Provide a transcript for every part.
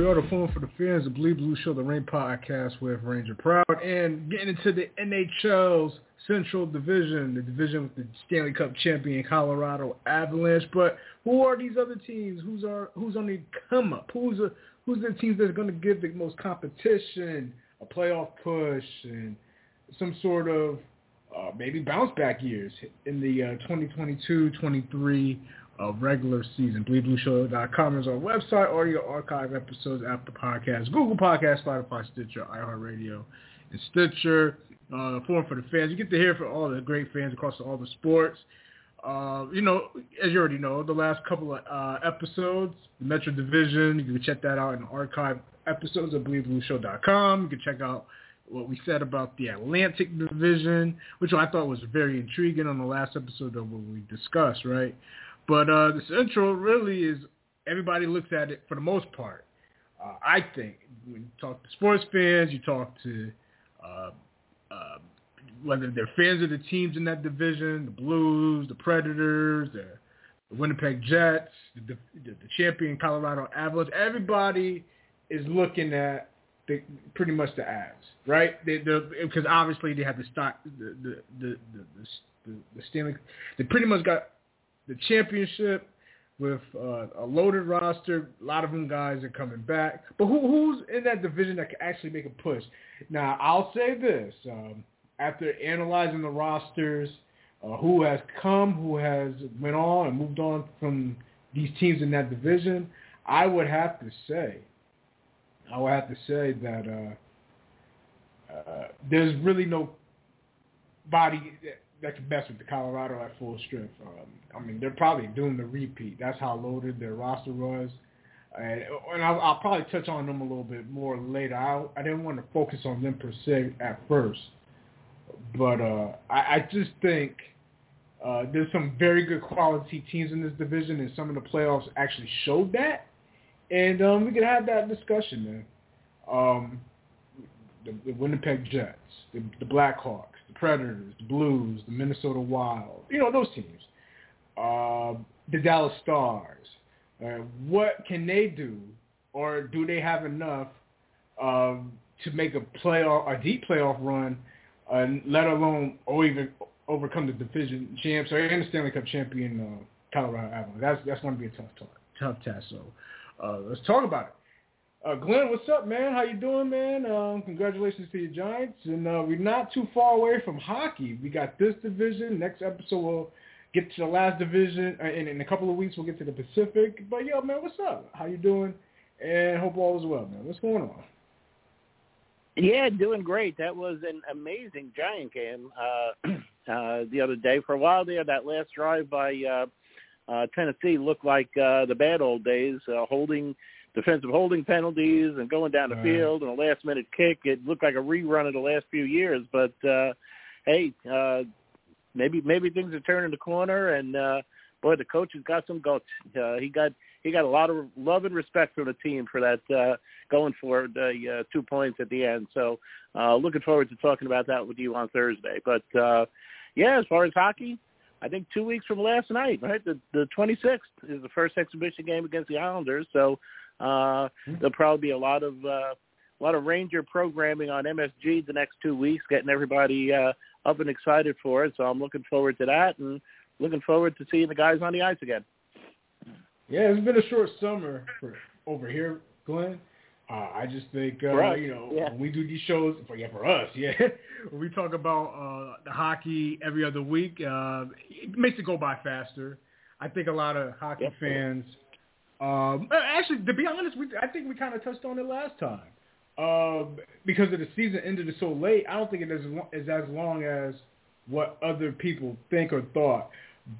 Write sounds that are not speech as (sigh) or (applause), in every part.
We are the Forum for the Fans, the Bleed Blue Show, the Rink podcast with Ranger Proud, and getting into the NHL's Central Division, the division with the Stanley Cup champion Colorado Avalanche. But who are these other teams? Who's are who's on the come up? Who's a, who's the teams that's going to give the most competition, a playoff push, and some sort of uh, maybe bounce back years in the uh, 2022-23 uh, regular season. BleedBlueShow.com is our website. Audio archive episodes after podcast. Google Podcast, Spotify, Stitcher, iHeartRadio, and Stitcher. Uh, forum for the fans. You get to hear from all the great fans across all the sports. Uh, you know, as you already know, the last couple of uh, episodes, the Metro Division, you can check that out in the archive episodes of BleedBlueShow.com. You can check out what we said about the Atlantic Division, which I thought was very intriguing on the last episode of what we discussed, right? But uh, the Central really is everybody looks at it for the most part. Uh, I think when you talk to sports fans, you talk to uh, uh, whether they're fans of the teams in that division, the Blues, the Predators, the, the Winnipeg Jets, the, the, the champion Colorado Avalanche. Everybody is looking at the, pretty much the Avs, right? Because obviously they have the stock, the the the the, the, the Stanley. They pretty much got the championship with uh, a loaded roster. A lot of them guys are coming back. But who, who's in that division that can actually make a push? Now, I'll say this. Um, after analyzing the rosters, uh, who has come, who has went on and moved on from these teams in that division, I would have to say, I would have to say that uh, uh, there's really no body that can mess with the Colorado at full strength. Um, I mean, they're probably doomed to repeat. That's how loaded their roster was. And, and I'll, I'll probably touch on them a little bit more later. I, I didn't want to focus on them per se at first, but uh, I, I just think uh, there's some very good quality teams in this division, and some of the playoffs actually showed that. And um, we can have that discussion, man. Um, the, the Winnipeg Jets, the, the Blackhawks, the Predators, the Blues, the Minnesota Wild, you know, those teams. Uh, the Dallas Stars. Uh, what can they do, or do they have enough to make a playoff, a deep playoff run, uh, let alone or even overcome the division champs or and the Stanley Cup champion uh, Colorado Avalanche? That's that's going to be a tough talk, tough test. So uh, let's talk about it. Uh, Glenn, what's up, man? How you doing, man? Um, congratulations to your Giants. And uh, we're not too far away from hockey. We got this division. Next episode, we'll get to the last division. Uh, and in a couple of weeks, we'll get to the Pacific. But, yo, man, what's up? How you doing? And hope all is well, man. What's going on? Yeah, doing great. That was an amazing Giant game uh, (clears throat) uh, the other day. For a while there, that last drive by uh, uh, Tennessee looked like uh, the bad old days, uh, holding – defensive holding penalties and going down the right. field and a last minute kick. It looked like a rerun of the last few years, but uh hey, uh maybe maybe things are turning the corner and uh boy the coach has got some guts. Uh he got he got a lot of love and respect from the team for that uh going for the uh, two points at the end. So uh looking forward to talking about that with you on Thursday. But uh yeah, as far as hockey, I think two weeks from last night, right? The the 26th is the first exhibition game against the Islanders. So uh, hmm. there'll probably be a lot of uh, a lot of Ranger programming on MSG the next two weeks, getting everybody uh, up and excited for it. So I'm looking forward to that, and looking forward to seeing the guys on the ice again. Yeah, it's been a short summer for over here, Glenn. Uh, I just think uh, right. you know yeah. when we do these shows for yeah for us (laughs) yeah when we talk about uh, the hockey every other week uh, it makes it go by faster. I think a lot of hockey fans um, actually, to be honest, we, I think we kind of touched on it last time. Um, because of the season ended so late, I don't think it is, is as long as what other people think or thought.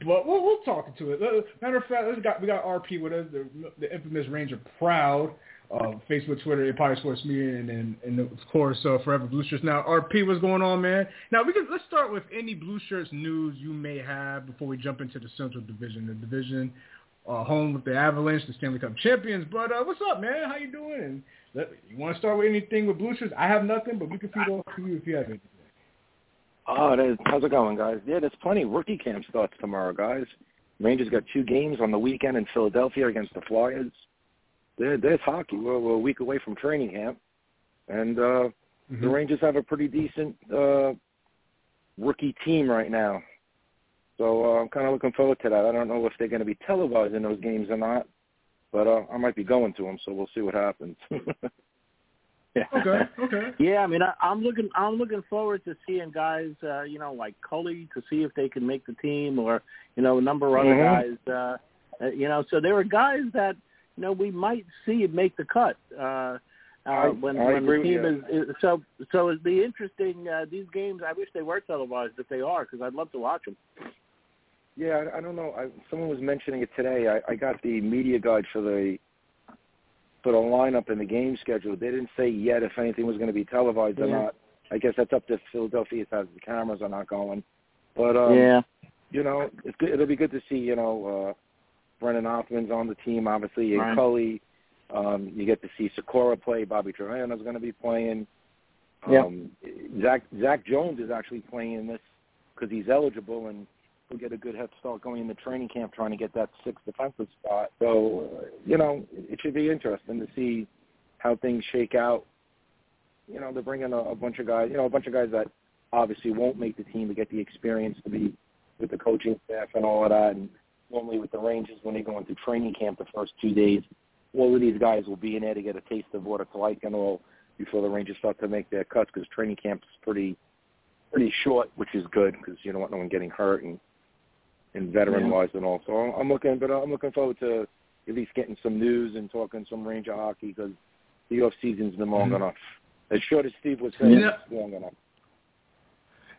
But we'll, we'll talk into it. Matter of fact, let's got, we got RP with us, the, the infamous Ranger Proud. uh, Facebook, Twitter, Empire Sports Media, and, and, and of course, uh, Forever Blue Shirts. Now, RP, what's going on, man? Now, we can let's start with any Blue Shirts news you may have before we jump into the Central Division. The division uh, home with the Avalanche, the Stanley Cup champions. But uh, what's up, man? How you doing? And let, you want to start with anything with Blue Shirts? I have nothing, but we can feed off to you if you have anything. Oh, it is. How's it going, guys? Yeah, there's plenty. Rookie camp starts tomorrow, guys. Rangers got two games on the weekend in Philadelphia against the Flyers. There, there's hockey. We're, we're a week away from training camp, and uh, mm-hmm. the Rangers have a pretty decent uh, rookie team right now. So uh, I'm kind of looking forward to that. I don't know if they're going to be televising those games or not, but uh, I might be going to them. So we'll see what happens. (laughs) yeah. Okay. Okay. Yeah, I mean, I, I'm looking. I'm looking forward to seeing guys, uh, you know, like Cully, to see if they can make the team, or you know, a number of other mm-hmm. guys. Uh, uh, you know, so there are guys that you know we might see make the cut. Uh, uh, I, when I when agree the team is, is so so it'd be interesting. Uh, these games, I wish they were televised. If they are, because I'd love to watch them. Yeah, I, I don't know. I, someone was mentioning it today. I, I got the media guide for the for the lineup and the game schedule. They didn't say yet if anything was going to be televised yeah. or not. I guess that's up to Philadelphia as the cameras are not going. But um, yeah, you know, it's good. It'll be good to see. You know, uh, Brennan Othmann's on the team, obviously, and right. Cully. Um, you get to see Sykora play. Bobby Trivigno's going to be playing. Um, yeah. Zach Zach Jones is actually playing in this because he's eligible and will get a good head start going into training camp trying to get that sixth defensive spot. So, uh, you know, it should be interesting to see how things shake out. You know, they're bringing a, a bunch of guys, you know, a bunch of guys that obviously won't make the team to get the experience to be with the coaching staff and all of that. And normally with the Rangers, when they go into training camp the first two days, all of these guys will be in there to get a taste of what it's like and all before the Rangers start to make their cuts because training camp's pretty pretty short, which is good because you don't want no one getting hurt and and veteran wise and all. So I'm looking, but I'm looking forward to at least getting some news and talking some Ranger hockey because the off season's been long mm-hmm. enough. As short as Steve was saying, yeah. it's long enough.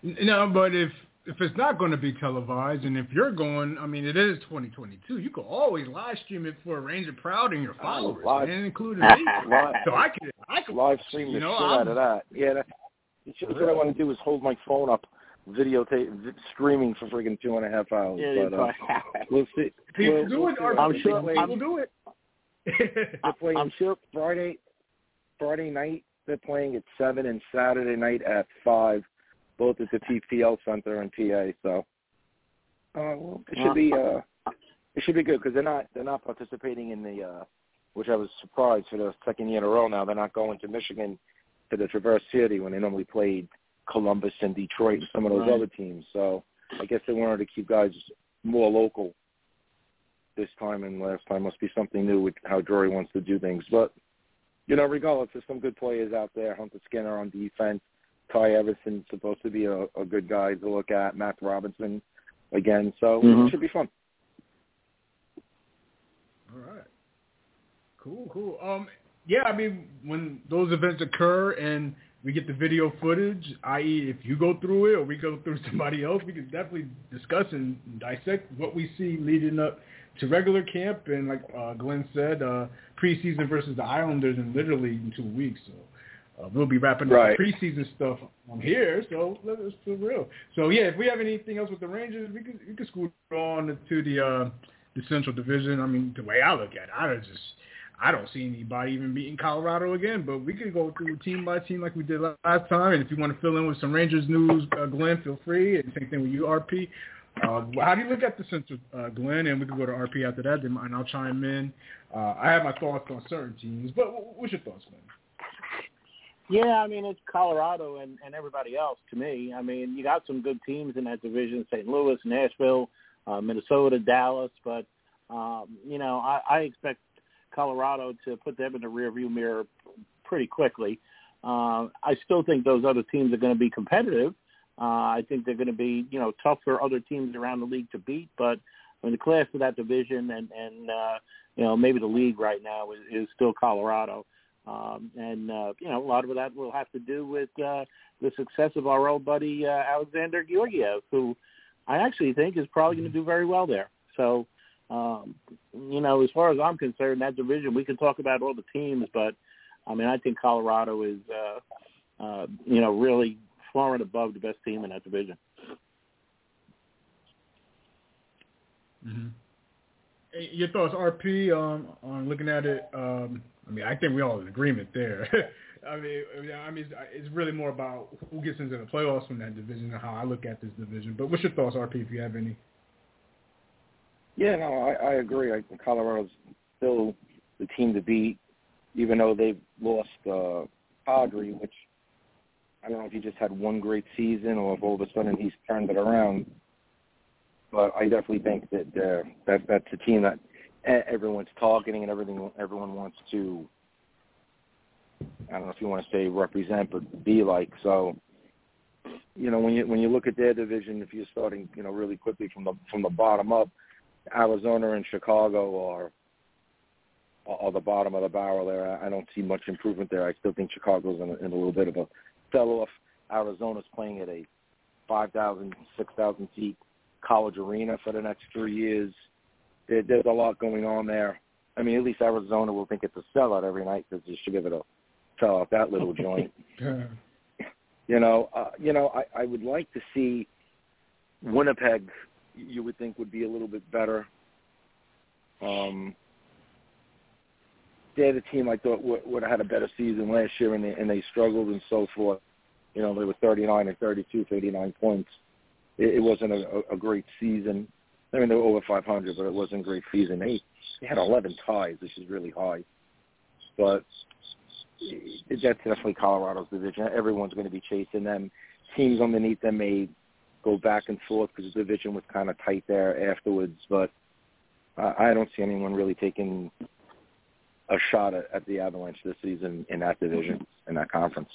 No, but if if it's not going to be televised, and if you're going, I mean, it is 2022. You can always live stream it for a Ranger Proud and your followers, live, and including (laughs) me. live, so I can, I can live stream the you know, shit I'm, out of that. Yeah, that, what I want to do is hold my phone up videotape streaming for freaking two and a half hours. Yeah, but, uh, (laughs) we'll see. People we'll, do we'll it. I'm sure. People I'm, do it. (laughs) they're playing I'm sure. Friday, Friday night. They're playing at seven, and Saturday night at five, both at the PPL Center in PA. So, uh, well, it should be uh, it should be good because they're not they're not participating in the uh, which I was surprised for the second year in a row now. They're not going to Michigan to the Traverse City when they normally played Columbus and Detroit and some of those right. other teams. So I guess they wanted to keep guys more local this time and last time. Must be something new with how Drury wants to do things. But, you know, regardless, there's some good players out there. Hunter Skinner on defense. Ty Emberson's supposed to be a, a good guy to look at. Matt Robertson again. So mm-hmm. it should be fun. All right. Cool, cool. Um, yeah, I mean, when those events occur and – we get the video footage, i.e., if you go through it or we go through (laughs) somebody else, we can definitely discuss and dissect what we see leading up to regular camp. And like uh, Glenn said, uh, preseason versus the Islanders in literally in two weeks. So uh, we'll be wrapping right. up the preseason stuff on here. So let's be real. So yeah, if we have anything else with the Rangers, we can we can scoot on to the uh, the Central Division. I mean, the way I look at it, I just I don't see anybody even beating Colorado again, but we could go through team by team like we did last time. And if you want to fill in with some Rangers news, uh, Glenn, feel free. And same thing with you, RP. Uh, how do you look at the Central, uh, Glenn? And we can go to RP after that, then, and I'll chime in. Uh, I have my thoughts on certain teams, but what's your thoughts, Glenn? Yeah, I mean it's Colorado and, and everybody else to me. I mean you got some good teams in that division: St. Louis, Nashville, uh, Minnesota, Dallas. But um, you know I, I expect Colorado to put them in the rearview mirror pretty quickly. Uh, I still think those other teams are going to be competitive. Uh, I think they're going to be, you know, tough for other teams around the league to beat. But I mean, the class of that division and and uh, you know maybe the league right now is, is still Colorado. Um, and uh, you know a lot of that will have to do with uh, the success of our old buddy uh, Alexander Georgiev, who I actually think is probably going to do very well there. So um, you know, as far as I'm concerned, that division we can talk about all the teams, but I mean, I think Colorado is, uh, uh, you know, really far and above the best team in that division. Mm-hmm. Your thoughts, RP, on on looking at it? Um, I mean, I think we all in agreement there. (laughs) I mean, I mean, it's, it's really more about who gets into the playoffs from that division and how I look at this division. But what's your thoughts, RP, if you have any? Yeah, no, I, I agree. I think Colorado's still the team to beat, even though they've lost uh, Kadri, which I don't know if he just had one great season or if all of a sudden he's turned it around. But I definitely think that uh, that that's a team that everyone's targeting and everything everyone wants to I don't know if you want to say represent, but be like. So, you know, when you when you look at their division, if you're starting, you know, really quickly from the from the bottom up, Arizona and Chicago are are the bottom of the barrel there. I don't see much improvement there. I still think Chicago's in a, in a little bit of a fell off. Arizona's playing at a 5,000, 6,000 seat college arena for the next three years. There, there's a lot going on there. I mean, at least Arizona will think it's a sellout every night because they should give it a sell out that little joint. (laughs) you know, uh, you know, I, I would like to see Winnipeg. You would think would be a little bit better. Um, they're the team I thought would, would have had a better season last year, and they and they struggled and so forth. You know, they were 39 and 32, 39 points. It, it wasn't a, a great season. I mean, they were over 500, but it wasn't a great season. They, they had 11 ties, which is really high. But that's definitely Colorado's division. Everyone's going to be chasing them. Teams underneath them may go back and forth because the division was kind of tight there afterwards. But uh, I don't see anyone really taking a shot at, at the Avalanche this season in that division in that conference.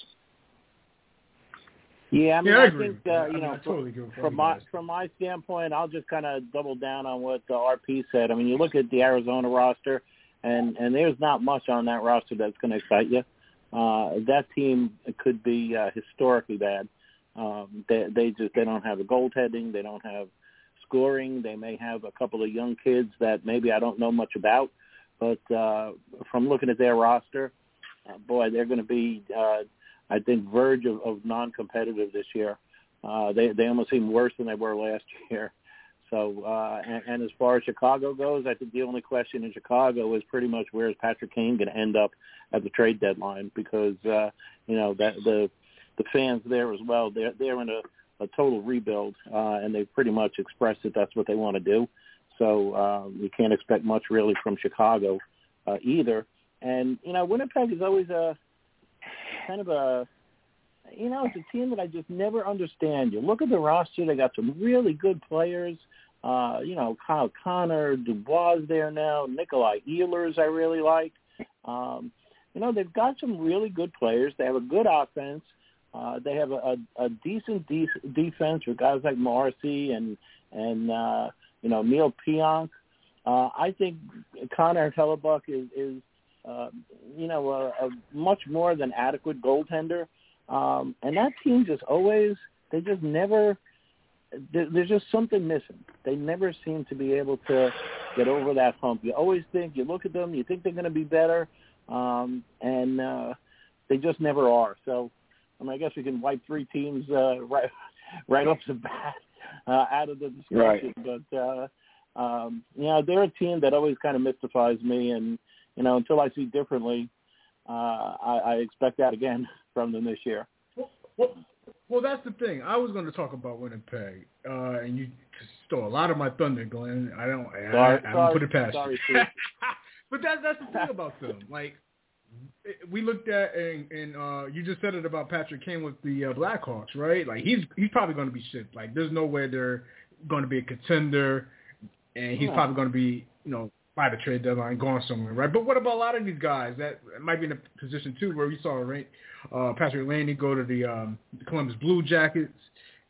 Yeah, I mean, yeah, I, I think uh, you I know, totally from, from my from my standpoint, I'll just kind of double down on what uh, RP said. I mean, you look at the Arizona roster, and and there's not much on that roster that's going to excite you uh, that team could be uh, historically bad. Um, they, they just they don't have the goaltending, they don't have scoring. They may have a couple of young kids that maybe I don't know much about, but uh, from looking at their roster, uh, boy, they're going to be, uh, I think, verge of, of non-competitive this year. Uh, they they almost seem worse than they were last (laughs) year. So, uh, and, and as far as Chicago goes, I think the only question in Chicago is pretty much where is Patrick Kane going to end up at the trade deadline because uh, you know that the the fans there as well they're they're in a, a total rebuild uh, and they've pretty much expressed that that's what they want to do. So uh, you can't expect much really from Chicago uh, either. And you know Winnipeg is always a kind of a you know, it's a team that I just never understand. You look at the roster; they got some really good players. Uh, you know, Kyle Connor, Dubois there now, Nikolai Ehlers I really like. Um, you know, they've got some really good players. They have a good offense. Uh, they have a, a, a decent de- defense with guys like Morrissey and and uh, you know Neal Pionk. Uh, I think Connor Hellebuyck is is uh, you know a, a much more than adequate goaltender. Um, and that team just always, they just never, there's just something missing. They never seem to be able to get over that hump. You always think, you look at them, you think they're going to be better, um, and uh, they just never are. So, I mean, I guess we can wipe three teams uh, right (laughs) right off the bat uh, out of the discussion. Right. But uh, um, you know, they're a team that always kind of mystifies me, and you know, until I see differently, uh, I, I expect that again (laughs) from them this year. Well, well, well that's the thing. I was going to talk about Winnipeg, uh, and you stole a lot of my thunder, Glenn. I don't, I, sorry, I, I sorry, don't put it past sorry, (laughs) you. but that's that's the thing about them. Like we looked at, and, and uh, you just said it about Patrick Kane with the uh, Blackhawks, right? Like he's he's probably going to be shit. Like there's no way they're going to be a contender, and he's Yeah. probably going to be, you know, by the trade deadline going somewhere, right? But what about a lot of these guys that might be in a position too, where we saw right, uh, Patrick Laine go to the, um, the Columbus Blue Jackets,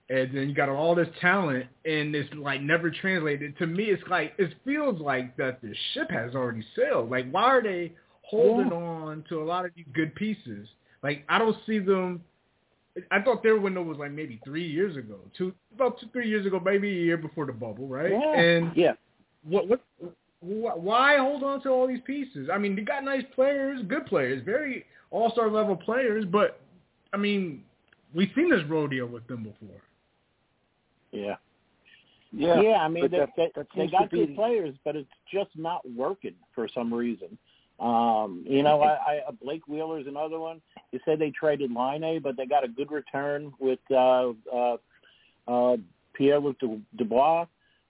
and then you got all this talent, and it's like never translated. To me, it's like it feels like that the ship has already sailed. Like why are they holding Yeah. on to a lot of these good pieces? Like I don't see them. I thought their window was like maybe three years ago, two about two three years ago, maybe a year before the bubble, right? Yeah. And yeah. what what why hold on to all these pieces? I mean, they got nice players, good players, very all-star level players, but I mean, we've seen this rodeo with them before. Yeah. Yeah, yeah. I mean, they, that, they, that they got good players, but it's just not working for some reason. Um, you know, I, I uh, Blake Wheeler's another one. You said they traded Laine, but they got a good return with uh, uh, uh, Pierre-Luc Dubois.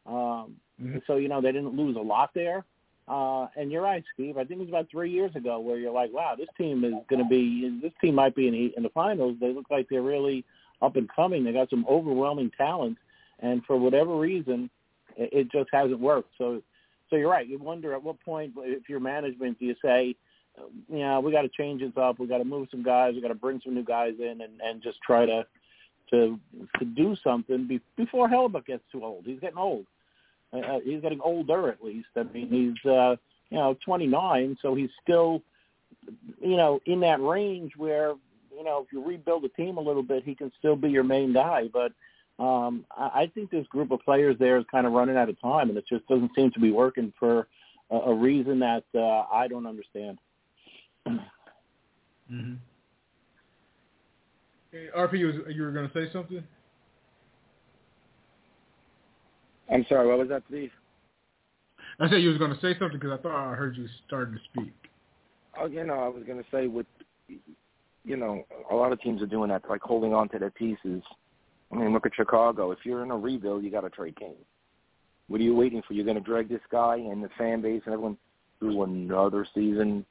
Um, mm-hmm. So you know they didn't lose a lot there. Uh, and you're right, Steve. I think it was about three years ago where you're like, wow, this team is going to be, this team might be in the, in the finals. They look like they're really up and coming. They got some overwhelming talent, and for whatever reason, it, it just hasn't worked. So, so you're right. You wonder at what point, if you're management, do you say, you know, we got to change this up. We got to move some guys. We got to bring some new guys in, and and just try to to to do something be, before Hellebuyck gets too old. He's getting old. Uh, uh, he's getting older at least. I mean, he's uh, you know 29, so he's still you know in that range where you know if you rebuild the team a little bit, he can still be your main guy. But um, I, I think this group of players there is kind of running out of time, and it just doesn't seem to be working for a, a reason that uh, I don't understand. (clears throat) mm-hmm. Hey, RP, you, was, you were going to say something? I'm sorry, what was that, Steve? I said you was going to say something because I thought I heard you starting to speak. Oh, you know, I was going to say with, you know, a lot of teams are doing that, like holding on to their pieces. I mean, look at Chicago. If you're in a rebuild, you got to trade Kane. What are you waiting for? You're going to drag this guy and the fan base and everyone through another season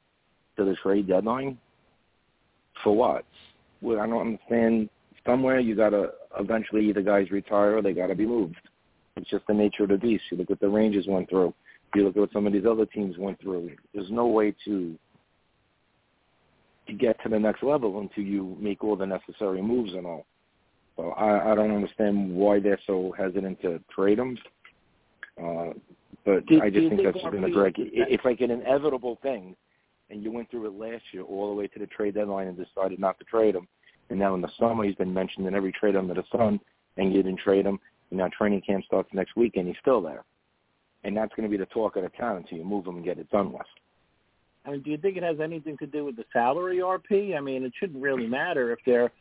to the trade deadline? For what? Well, I don't understand. Somewhere you got to eventually either guys retire or they got to be moved. It's just the nature of the beast. You look what the Rangers went through. You look at what some of these other teams went through. There's no way to to get to the next level until you make all the necessary moves and all. So I, I don't understand why they're so hesitant to trade them. Uh, but do, I just think that's just going to drag. It's like an inevitable thing, and you went through it last year all the way to the trade deadline and decided not to trade him. And now in the summer, he's been mentioned in every trade under the sun, and you didn't trade him. You know, training camp starts next week, and he's still there. And that's going to be the talk of the town until you move him and get it done with. I mean, do you think it has anything to do with the salary RP? I mean, it shouldn't really matter if they're,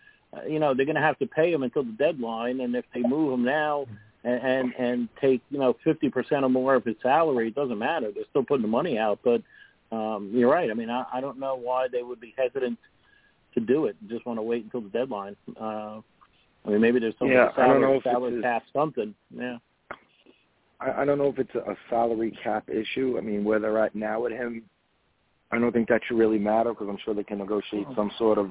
you know, they're going to have to pay him until the deadline, and if they move him now and and, and take, you know, fifty percent or more of his salary, it doesn't matter. They're still putting the money out. But um, you're right. I mean, I, I don't know why they would be hesitant to do it. Just want to wait until the deadline. Uh, I mean, maybe there's some yeah, salary, I don't know if salary cap something. Yeah. I, I don't know if it's a, a salary cap issue. I mean, where they're at now with him, I don't think that should really matter because I'm sure they can negotiate some sort of,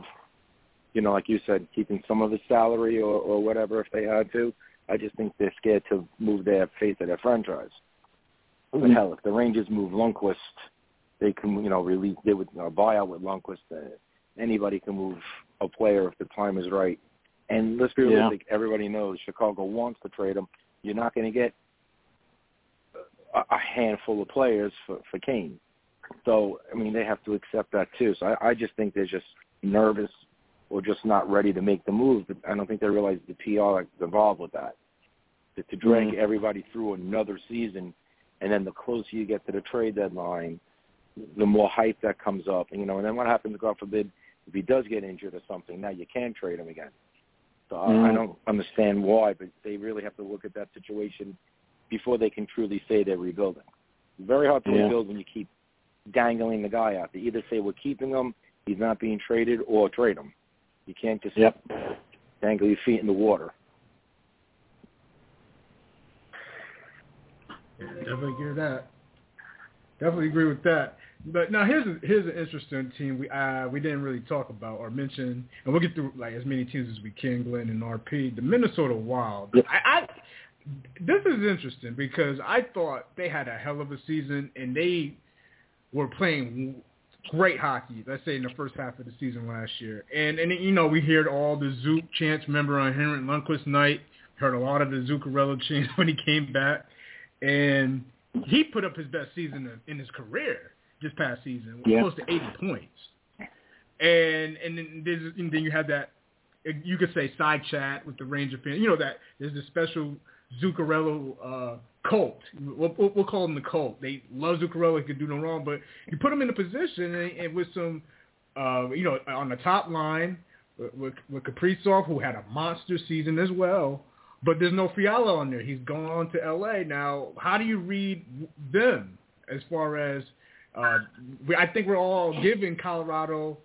you know, like you said, keeping some of his salary or, or whatever if they had to. I just think they're scared to move their face of their franchise. Mm-hmm. hell, if the Rangers move Lundqvist, they can, you know, release, they would uh, buy out with Lundqvist. Uh, anybody can move a player if the time is right. And let's be Yeah. realistic. Everybody knows Chicago wants to trade him. You're not going to get a, a handful of players for for Kane. So I mean, they have to accept that too. So I, I just think they're just nervous or just not ready to make the move. But I don't think they realize the PR that's involved with that. To, to drag Mhm. everybody through another season, and then the closer you get to the trade deadline, the more hype that comes up. And you know, and then what happens? God forbid, if he does get injured or something, now you can trade him again. So I, I don't understand why, but they really have to look at that situation before they can truly say they're rebuilding. It's very hard to Yeah. rebuild when you keep dangling the guy out. They either say we're keeping him, he's not being traded, or trade him. You can't just Yep. dangle your feet in the water. Yeah, definitely hear that. Definitely agree with that. But now here's a, here's an interesting team we uh, we didn't really talk about or mention, and we'll get through like as many teams as we can, Glenn and RP. The Minnesota Wild. Yep. I, I this is interesting because I thought they had a hell of a season and they were playing great hockey. Let's say in the first half of the season last year, and and you know we heard all the Zook chants. Remember on Henrik Lundqvist night, heard a lot of the Zuccarello (laughs) chants when he came back, and he put up his best season in, in his career this past season, Yeah. close to 80 points. And and then there's, and then you have that you could say side chat with the Ranger fans. You know that there's this special Zuccarello uh, cult. We'll, we'll, call them the cult. They love Zuccarello. He could do no wrong, but you put him in a position and, and with some, uh, you know, on the top line with, with Kaprizov, who had a monster season as well. But there's no Fiala on there. He's gone to L.A. Now, how do you read them as far as uh, we, I think we're all giving Colorado,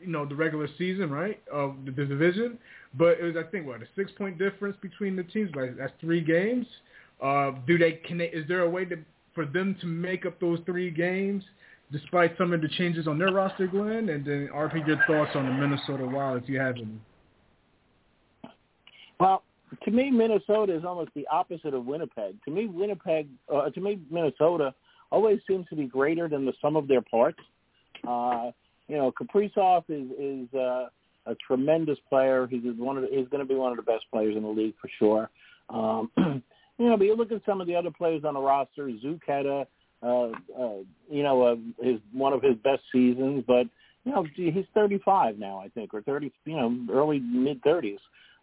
you know, the regular season, right, of the, the division. But it was, I think, what a six-point difference between the teams. But that's three games. Uh, do they? Can they, Is there a way to for them to make up those three games, despite some of the changes on their roster, Glenn? And then RP, your thoughts on the Minnesota Wild, if you have any. Well, to me, Minnesota is almost the opposite of Winnipeg. To me, Winnipeg, uh, to me, Minnesota always seems to be greater than the sum of their parts. Uh, you know, Kaprizov is is uh, a tremendous player. He's one of the, he's going to be one of the best players in the league for sure. Um, (clears throat) you know, but you look at some of the other players on the roster. Zuccarello, uh, uh, you know, uh, his one of his best seasons, but you know, he's 35 now, I think, or 30, you know, early mid 30s.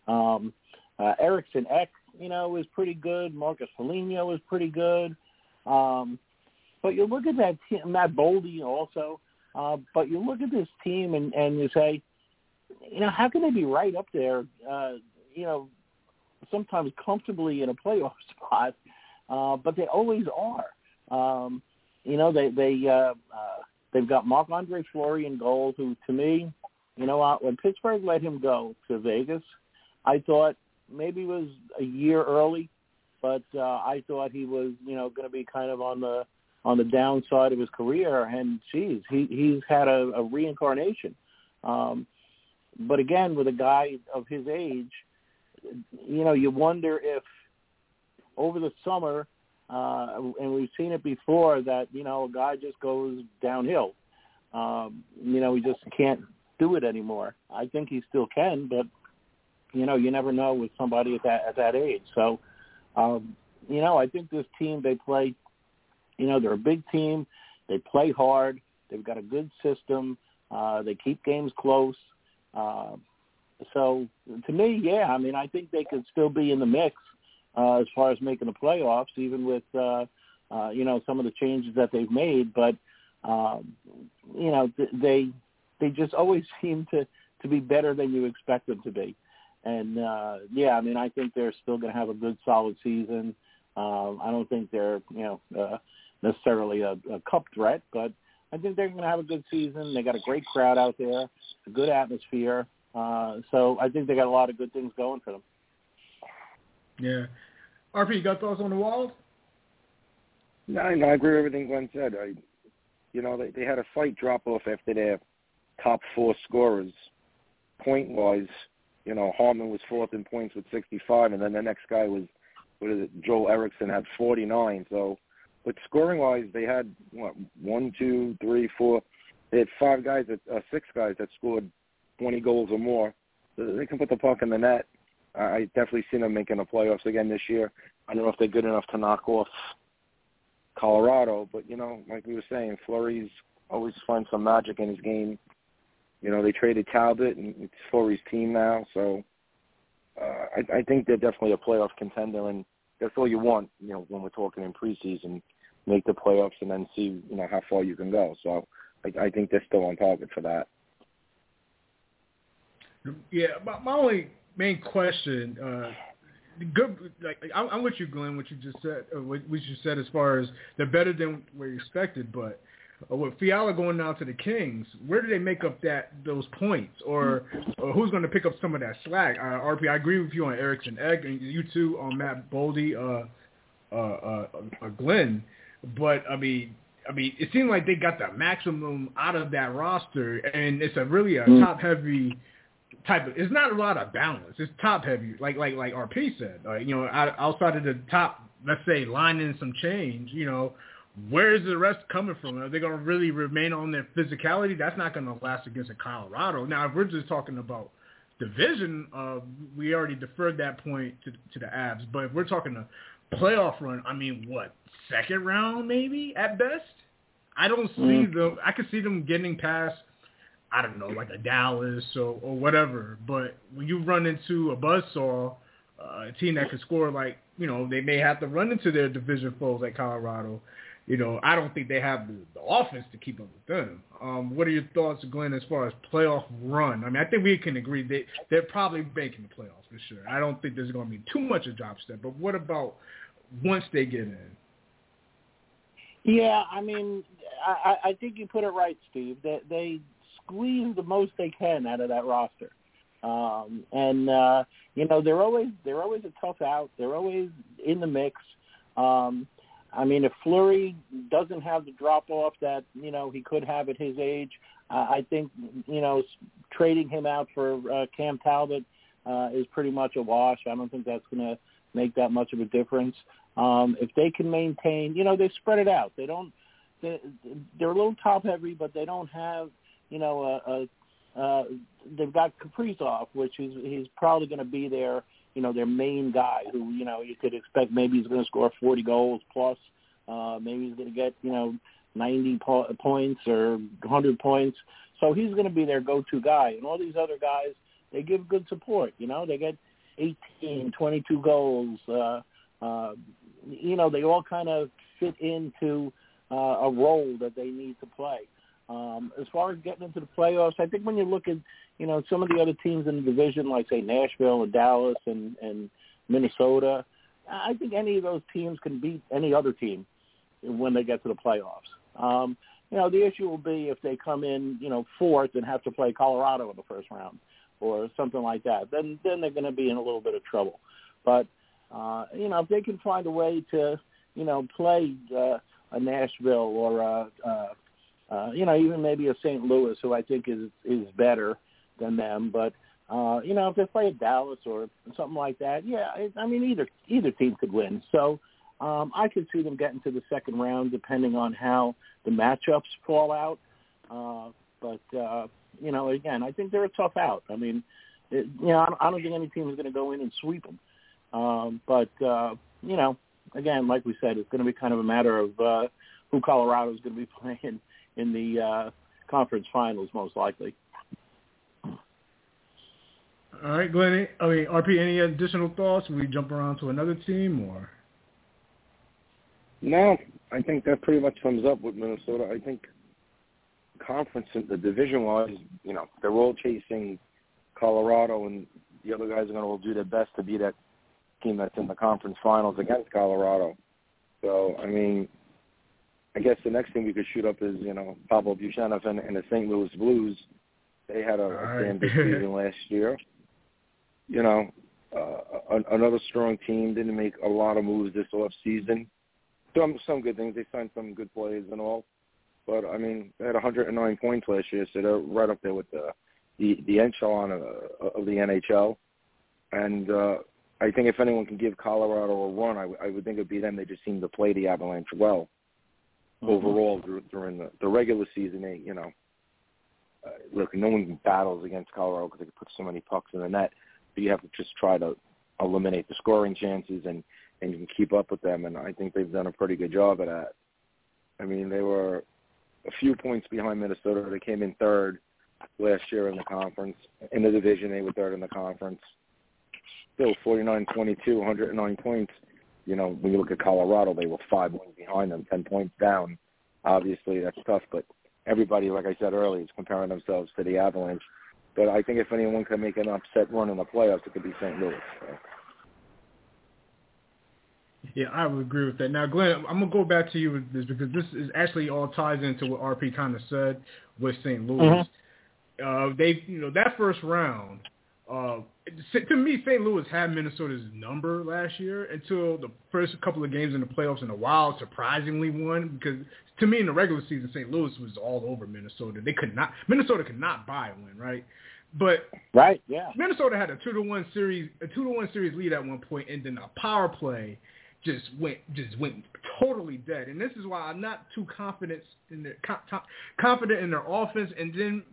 Um, uh, Eriksson Ek, you know, is pretty good. Marcus Foligno is pretty good. Um, but you look at that team, Matt Boldy also. Uh, but you look at this team and, and you say, you know, how can they be right up there? Uh, you know, sometimes comfortably in a playoff (laughs) spot, uh, but they always are. Um, you know, they they uh, uh, they've got Marc Andre Fleury in goal, who to me, you know, uh, when Pittsburgh let him go to Vegas, I thought maybe it was a year early, but uh, I thought he was, you know, going to be kind of on the on the downside of his career, and geez, he he's had a, a reincarnation. Um, but again, with a guy of his age, you know, you wonder if over the summer, uh, and we've seen it before, that you know a guy just goes downhill. Um, you know, he just can't do it anymore. I think he still can, but you know, you never know with somebody at that at that age. So, um, you know, I think this team they play you know, they're a big team. They play hard. They've got a good system. Uh, they keep games close. Uh, so to me, yeah, I mean, I think they could still be in the mix uh, as far as making the playoffs, even with uh, uh, you know some of the changes that they've made. But um, you know, th- they they just always (laughs) seem to to be better than you expect them to be. And uh, yeah, I mean, I think they're still going to have a good, solid season. Um, I don't think they're you know uh, necessarily a, a cup threat, but I think they're going to have a good season. They got a great crowd out there, a good atmosphere. Uh, so I think they got a lot of good things going for them. Yeah. RP, you got thoughts on the Wild? No, no, I agree with everything Glenn said. I, you know, they, they had a slight drop off after their top four scorers, point wise. You know, Hartman was fourth in points with 65, and then the next guy was, what is it, Joel Eriksson had 49. So but scoring wise, they had what one, two, three, four. They had five guys, that, uh, six guys that scored 20 goals or more. So they can put the puck in the net. I definitely see them making the playoffs again this year. I don't know if they're good enough to knock off Colorado, but you know, like we were saying, Fleury's always finds some magic in his game. You know, they traded Talbot, and it's Fleury's team now, so uh, I, I think they're definitely a playoff contender. And that's all you want, you know, when we're talking in preseason, make the playoffs and then see, you know, how far you can go. So I, I think they're still on target for that. Yeah, my, my only main question, uh, good, like I'm, I'm with you, Glenn. What you just said, uh, what, you said as far as they're better than we expected, but with Fiala going now to the Kings, where do they make up that those points, or, or who's going to pick up some of that slack? Uh, RP, I agree with you on Eriksson Ek, and you too on Matt Boldy, uh, uh, uh, uh, Glenn. But I mean, I mean, it seemed like they got the maximum out of that roster, and it's a really a mm. top heavy type of. It's not a lot of balance. It's top heavy, like like like RP said. Uh, you know, outside of the top, let's say line in some change. You know, where is the rest coming from? Are they going to really remain on their physicality? That's not going to last against a Colorado. Now, if we're just talking about division, uh, we already deferred that point to, to the Avs. But if we're talking a playoff run, I mean, what second round maybe at best? I don't see mm. them. I could see them getting past I don't know, like a Dallas or, or whatever. But when you run into a buzzsaw, uh, a team that can score like, you know, they may have to run into their division foes like Colorado. You know, I don't think they have the, the offense to keep up with them. Um, what are your thoughts, Glenn, as far as playoff run? I mean, I think we can agree they they're probably making the playoffs for sure. I don't think there's going to be too much of a drop step. But what about once they get in? Yeah, I mean, I, I think you put it right, Steve. They, they squeeze the most they can out of that roster, um, and uh, you know they're always they're always a tough out. They're always in the mix. Um, I mean, if Fleury doesn't have the drop off that you know he could have at his age, uh, I think you know trading him out for uh, Cam Talbot uh, is pretty much a wash. I don't think that's going to make that much of a difference. Um, if they can maintain, you know, they spread it out. They don't. They, they're a little top heavy, but they don't have, you know, a, a uh, they've got Kaprizov, which is he's probably going to be their, you know, their main guy. Who you know you could expect maybe he's going to score 40 goals plus. Uh, maybe he's going to get you know 90 po- points or 100 points. So he's going to be their go-to guy. And all these other guys, they give good support. You know, they get 18, 22 goals. Uh, uh, you know, they all kind of fit into uh, a role that they need to play. Um, as far as getting into the playoffs, I think when you look at, you know, some of the other teams in the division, like say Nashville and Dallas and, and Minnesota, I think any of those teams can beat any other team when they get to the playoffs. Um, you know, the issue will be if they come in, you know, fourth and have to play Colorado in the first round or something like that. Then then they're going to be in a little bit of trouble. But uh, you know, if they can find a way to, you know, play uh, a Nashville or a, uh, uh, you know, even maybe a St. Louis, who I think is is better than them, but uh, you know, if they play a Dallas or something like that, yeah, it, I mean, either either team could win. So um, I could see them getting to the second round, depending on how the matchups fall out. Uh, but uh, you know, again, I think they're a tough out. I mean, it, you know, I don't, I don't think any team is going to go in and sweep them. Um, but uh, you know, again, like we said, it's going to be kind of a matter of uh, who Colorado is going to be (laughs) playing in the uh, conference finals, most likely. All right, Glenn. I mean, RP. Any additional thoughts? we jump around to another team, or? No, I think that pretty much sums up with Minnesota. I think conference, the division wise, you know, they're all chasing Colorado, and the other guys are going to do their best to be that team that's in the conference finals against Colorado. So, I mean, I guess the next thing we could shoot up is, you know, Pavel Buchnevich and, and the St. Louis Blues. They had a, a damn (laughs) season last year. You know, uh, another strong team didn't make a lot of moves this off season. Some some good things. They signed some good players and all, but I mean, they had 109 points last year, so they're right up there with the the the echelon of, of the NHL. And uh, I think if anyone can give Colorado a run, I, I would think it'd be them. They just seem to play the Avalanche well. Overall during the, the regular season. They, you know, uh, look, no one battles against Colorado because they can put so many pucks in the net. But you have to just try to eliminate the scoring chances and and you can keep up with them. And I think they've done a pretty good job of that. I mean, they were a few points behind Minnesota. They came in third last year in the conference. In the division, they were third in the conference still 49-22, 109 points. You know, when you look at Colorado, they were five points behind them, 10 points down. Obviously, that's tough, but everybody, like I said earlier, is comparing themselves to the Avalanche. But I think if anyone can make an upset run in the playoffs, it could be St. Louis. So. Yeah, I would agree with that. Now, Glenn, I'm gonna go back to you with this because this is actually all ties into what RP kind of said with St. Louis. Mm-hmm. Uh, they, you know, that first round, uh, to me, St. Louis had Minnesota's number last year until the first couple of games in the playoffs in a while surprisingly won because to me in the regular season St. Louis was all over Minnesota. They could not Minnesota could not buy a win, right? But right, yeah. Minnesota had a two to one series a two to one series lead at one point and then a power play just went just went totally dead. And this is why I'm not too confident in their confident in their offense and then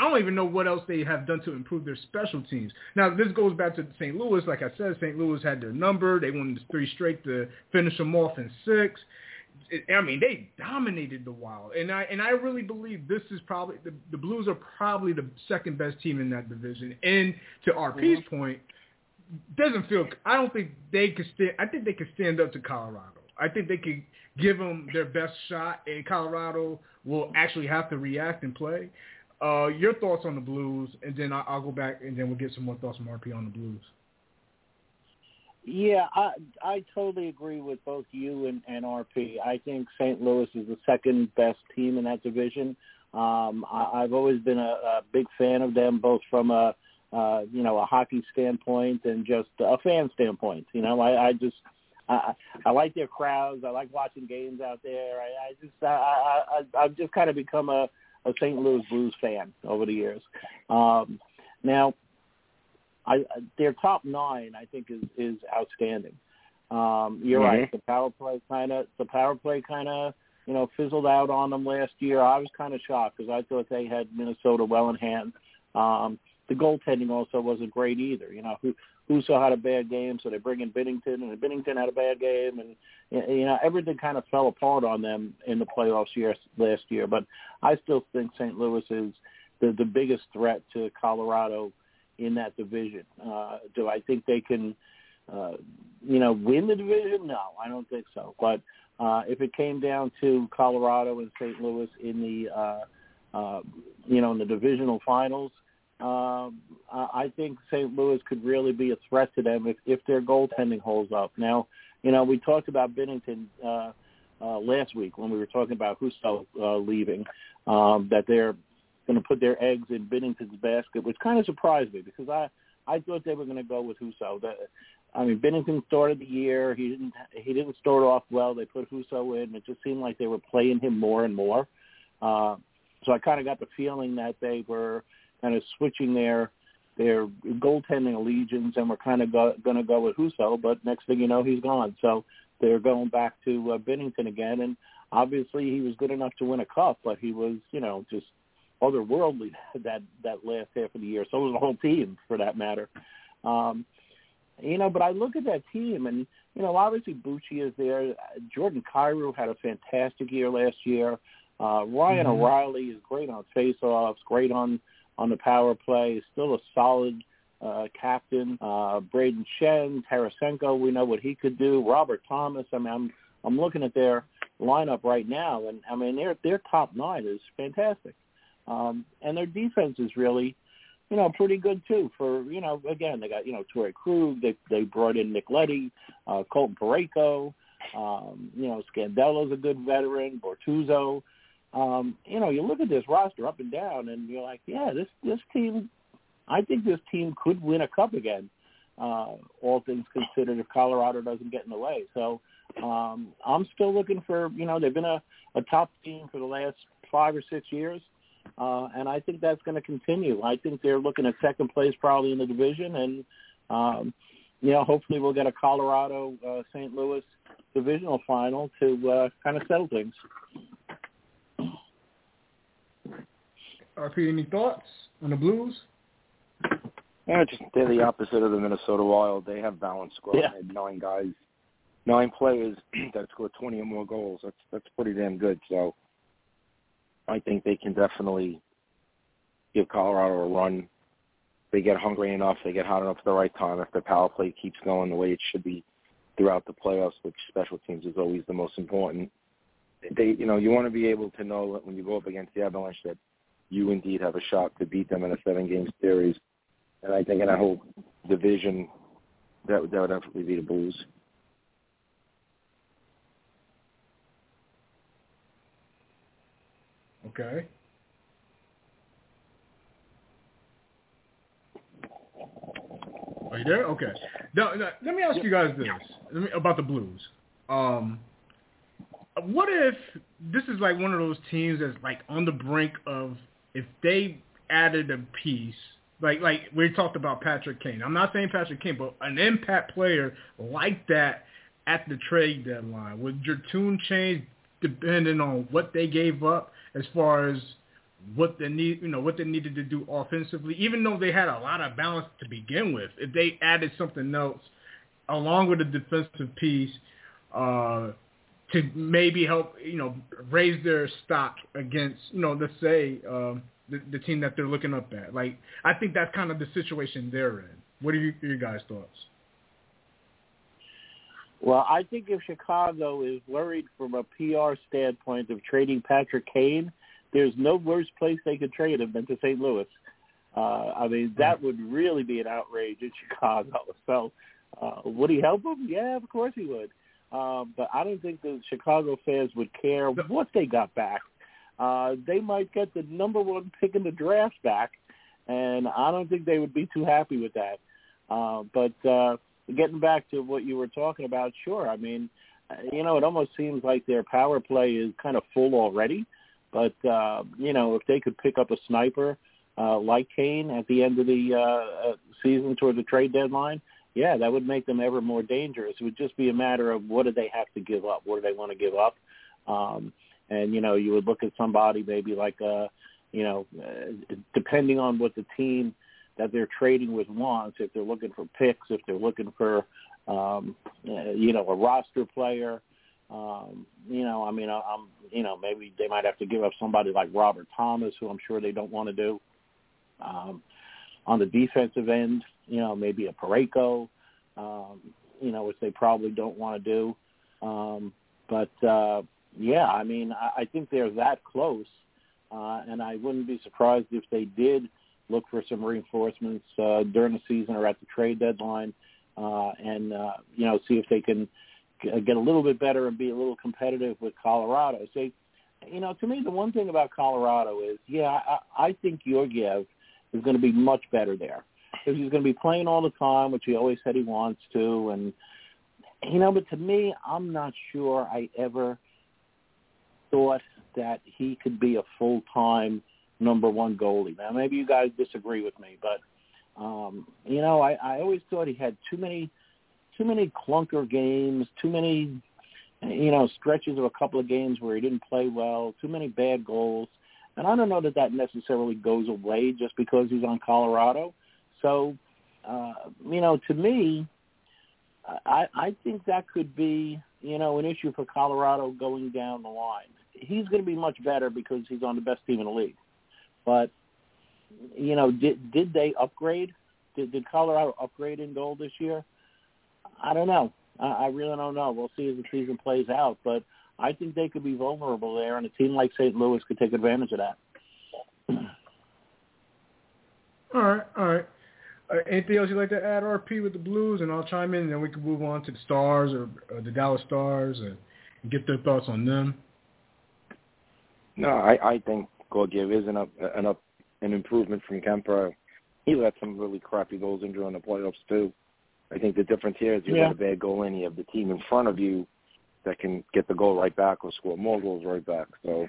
I don't even know what else they have done to improve their special teams. Now, this goes back to St. Louis. Like I said, St. Louis had their number. They won three straight to finish them off in six. I mean, they dominated the Wild, and I and I really believe this is probably the, the Blues are probably the second best team in that division. And to RP's mm-hmm. point, doesn't feel. I don't think they could stand. I think they could stand up to Colorado. I think they could give them their best shot, and Colorado will actually have to react and play. Uh, your thoughts on the Blues, and then I'll, I'll go back, and then we'll get some more thoughts from RP on the Blues. Yeah, I I totally agree with both you and, and RP. I think St. Louis is the second best team in that division. Um, I, I've always been a, a big fan of them, both from a uh, you know a hockey standpoint and just a fan standpoint. You know, I, I just I, I like their crowds. I like watching games out there. I, I just I, I I've just kind of become a a St. Louis Blues fan over the years. Um, now I, their top nine, I think, is is outstanding. Um, you're mm-hmm. right. The power play kind of the power play kind of you know fizzled out on them last year. I was kind of shocked because I thought they had Minnesota well in hand. Um, the goaltending also wasn't great either. You know, who Husso had a bad game, so they bring in Binnington, and Binnington had a bad game, and you know everything kind of fell apart on them in the playoffs year last year. But I still think St. Louis is the the biggest threat to Colorado in that division. Uh, do I think they can, uh, you know, win the division? No, I don't think so. But uh, if it came down to Colorado and St. Louis in the, uh, uh, you know, in the divisional finals, I think St. Louis could really be a threat to them if, if their goaltending holds up. Now, you know, we talked about Binnington uh, uh, last week when we were talking about Husso uh, leaving, um, that they're going to put their eggs in Binnington's basket, which kind of surprised me because I I thought they were going to go with Husso. That, I mean, Binnington started the year. He didn't he didn't start off well. They put Husso in. It just seemed like they were playing him more and more. Uh, so I kind of got the feeling that they were kind of switching their their goaltending allegiance and were kind of go, going to go with Husso. But next thing you know, he's gone. So they're going back to uh, Binnington again. And obviously, he was good enough to win a cup, but he was you know just otherworldly (laughs) that that last half of the year. So was the whole team, for that matter. Um, you know, but I look at that team, and you know, obviously Bucci is there. Jordan Kyrou had a fantastic year last year. Uh, Ryan mm-hmm. O'Reilly is great on faceoffs, great on on the power play. He's still a solid uh, captain. Uh, Brayden Schenn, Tarasenko, we know what he could do. Robert Thomas. I mean, I'm I'm looking at their lineup right now, and I mean their their top nine is fantastic. Um, and their defense is really, you know, pretty good too. For you know, again, they got you know Torey Krug. They they brought in Nick Leddy, uh, Colton Parayko. Um, you know, Scandella's a good veteran. Bortuzzo. Um, you know, you look at this roster up and down, and you're like, yeah, this this team. I think this team could win a cup again. Uh, all things considered, if Colorado doesn't get in the way. So um, I'm still looking for, you know, they've been a, a top team for the last five or six years. Uh, and I think that's going to continue. I think they're looking at second place probably in the division, and um, you know, hopefully we'll get a Colorado uh, St. Louis divisional final to uh, kind of settle things. RP, any thoughts on the Blues? Yeah, just they're the opposite of the Minnesota Wild. They have balanced squad. Yeah. They had nine guys, nine players (clears throat) that scored twenty or more goals. That's that's pretty damn good. So I think they can definitely give Colorado a run. They get hungry enough, they get hot enough at the right time. If their power play keeps going the way it should be throughout the playoffs, which special teams is always the most important. They, you know, you want to be able to know that when you go up against the Avalanche that you indeed have a shot to beat them in a seven-game series. And I think in that whole division, that that would definitely be the Blues. Okay. Are you there? Okay. Now, now let me ask you guys this me, about the Blues. Um, what if this is like one of those teams that's like on the brink of if they added a piece like like we talked about Patrick Kane. I'm not saying Patrick Kane, but an impact player like that at the trade deadline. Would your tune change depending on what they gave up? as far as what they need, you know, what they needed to do offensively. Even though they had a lot of balance to begin with, if they added something else along with a defensive piece, uh, to maybe help you know raise their stock against you know let's say um, the, the team that they're looking up at. Like I think that's kind of the situation they're in. What are you, your guys' thoughts? Well, I think if Chicago is worried from a PR standpoint of trading Patrick Kane, there's no worse place they could trade him than to St. Louis. Uh, I mean, that would really be an outrage in (laughs) Chicago. So, uh, would he help them? Yeah, of course he would. Uh, but I don't think the Chicago fans would care what they got back. Uh, they might get the number one pick in the draft back, and I don't think they would be too happy with that. Uh, but uh, getting back to what you were talking about, sure. I mean, you know, it almost seems like their power play is kind of full already. But uh, you know, if they could pick up a sniper uh, like Kane at the end of the uh, uh, season toward the trade deadline, yeah, that would make them ever more dangerous. It would just be a matter of what do they have to give up? What do they want to give up? Um, and you know, you would look at somebody maybe like uh, you know, uh, depending on what the team that they're trading with wants. If they're looking for picks, if they're looking for um, uh, you know a roster player, um, you know, I mean, I'm you know maybe they might have to give up somebody like Robert Thomas, who I'm sure they don't want to do. Um, on the defensive end, you know, maybe a Parayko, um, you know, which they probably don't want to do. Um, but uh, yeah, I mean, I, I think they're that close, uh, and I wouldn't be surprised if they did look for some reinforcements uh, during the season or at the trade deadline, uh, and uh, you know, see if they can get a little bit better and be a little competitive with Colorado. So, you know, to me, the one thing about Colorado is, yeah, I, I think Georgiev is going to be much better there he's going to be playing all the time, which he always said he wants to, and you know, but to me, I'm not sure I ever thought that he could be a full time number one goalie. Now maybe you guys disagree with me, but um, you know, I, I always thought he had too many too many clunker games, too many you know, stretches of a couple of games where he didn't play well, too many bad goals. And I don't know that that necessarily goes away just because he's on Colorado. So, uh, you know, to me, I, I think that could be, you know, an issue for Colorado going down the line he's going to be much better because he's on the best team in the league. But you know, did did they upgrade? Did, did Colorado upgrade in goal this year? I don't know. I, I really don't know. We'll see as the season plays out. But I think they could be vulnerable there, and a team like St. Louis could take advantage of that. All right, all right. Uh, anything else you'd like to add, RP, with the Blues, and I'll chime in, and then we can move on to the Stars or, or the Dallas Stars and, and get their thoughts on them. No, I, I think Georgiev is an up, an up, an improvement from Kuemper. He let some really crappy goals in during the playoffs too. I think the difference here is you yeah. let a bad goal in, you have the team in front of you that can get the goal right back or score more goals right back. So,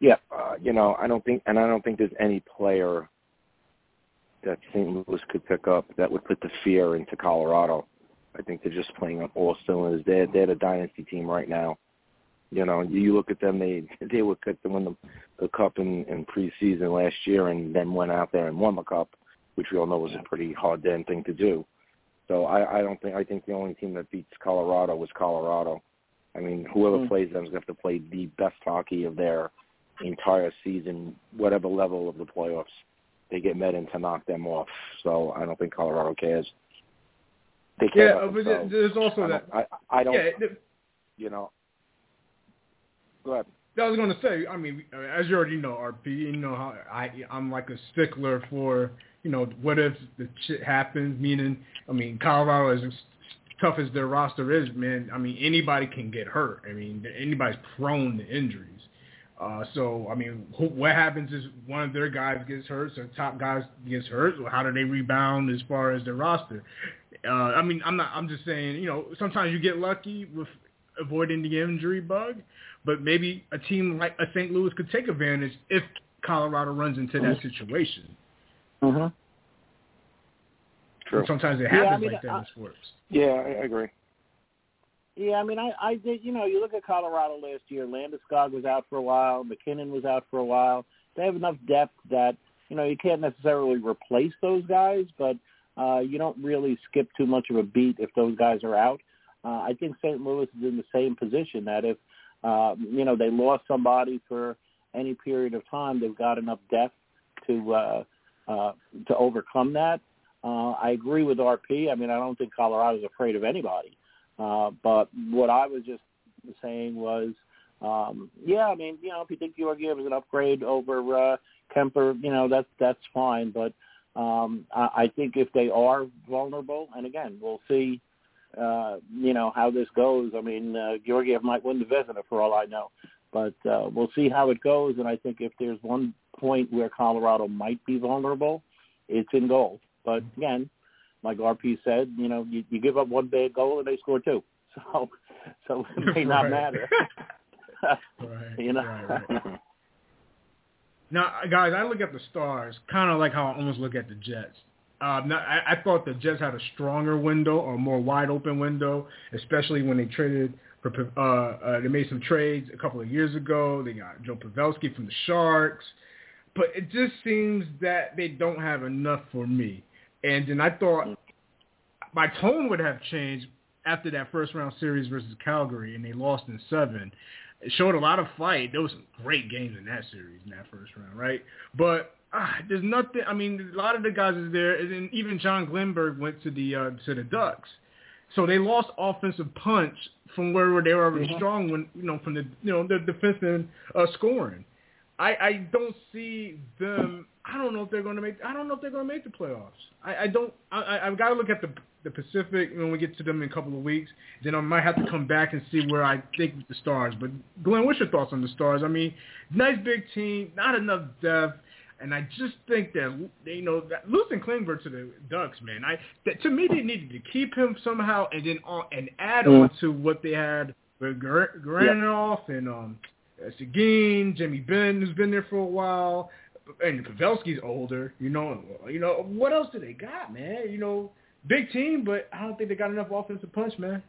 yeah, uh, you know, I don't think, and I don't think there's any player that St. Louis could pick up that would put the fear into Colorado. I think they're just playing on all cylinders. They're they're the dynasty team right now. You know, you look at them; they (laughs) they were picked to win the the cup in, in preseason last year, and then went out there and won the cup, which we all know was a pretty hard damn thing to do. So I, I don't think I think the only team that beats Colorado was Colorado. I mean, whoever mm-hmm. plays them is going to have to play the best hockey of their entire season, whatever level of the playoffs they get met in to knock them off. So I don't think Colorado cares. They care yeah, uh, but there's also I that. I, I don't. Yeah, you know, Go ahead. I was going to say, I mean, as you already know, RP, you know how I I'm like a stickler for, you know, what if the shit happens? Meaning, I mean, Colorado is tough as their roster is, man. I mean, anybody can get hurt. I mean, anybody's prone to injuries. Uh, so, I mean, who, what happens is one of their guys gets hurt, so top guys gets hurt. How do they rebound as far as their roster? Uh, I mean, I'm not. I'm just saying, you know, sometimes you get lucky with avoiding the injury bug, but maybe a team like a St. Louis could take advantage if Colorado runs into that situation. Mm-hmm. True. And sometimes it happens yeah, I mean, like that I, in sports. Yeah, I agree. Yeah, I mean, I, I did. You know, you look at Colorado last year. Landeskog was out for a while. MacKinnon was out for a while. They have enough depth that you know you can't necessarily replace those guys, but uh, you don't really skip too much of a beat if those guys are out. uh, I think St. Louis is in the same position that if uh, you know they lost somebody for any period of time, they've got enough depth to uh, uh, to overcome that. Uh, I agree with RP. I mean, I don't think Colorado's afraid of anybody. Uh, but what I was just saying was, um, yeah, I mean, you know, if you think Georgiev is an upgrade over uh, Kuemper, you know, that's that's fine. But um, I, I think if they are vulnerable, and again, we'll see, uh, you know, how this goes. I mean, uh, Georgiev might win the Vezina for all I know, but uh, we'll see how it goes. And I think if there's one point where Colorado might be vulnerable, it's in goal. But again, like RP said, you know, you, you give up one bad goal and they score two, (laughs) so so it may not matter. right, (laughs) (laughs) you know. Right, right. Now, guys, I look at the Stars kind of like how I almost look at the Jets. Um, now, I, I thought the Jets had a stronger window or more wide open window, especially when they traded for. Uh, uh, they made some trades a couple of years ago. They got Joe Pavelski from the Sharks, but it just seems that they don't have enough for me. And then I thought my tone would have changed after that first round series versus Calgary, and they lost in seven. It showed a lot of fight. There was some great games in that series in that first round, right? But ah, there's nothing. I mean, a lot of the guys is there, and even John Klingberg went to the uh, to the Ducks, so they lost offensive punch from where they were already mm-hmm. strong when you know from the you know the defensive uh, scoring. I I don't see them. I don't know if they're going to make. I don't know if they're going to make the playoffs. I, I don't. I, I've got to look at the the Pacific when we get to them in a couple of weeks. Then I might have to come back and see where I think the Stars. But Glenn, what's your thoughts on the Stars? I mean, nice big team, not enough depth. And I just think that you know that losing Klingberg to the Ducks, man. I that, to me they needed to keep him somehow, and then on and add on to what they had with Gurianov yep. and um, Seguin, Jamie Benn, who's been there for a while, and Pavelski's older. You know, you know what else do they got, man? You know, big team, but I don't think they got enough offensive punch, man.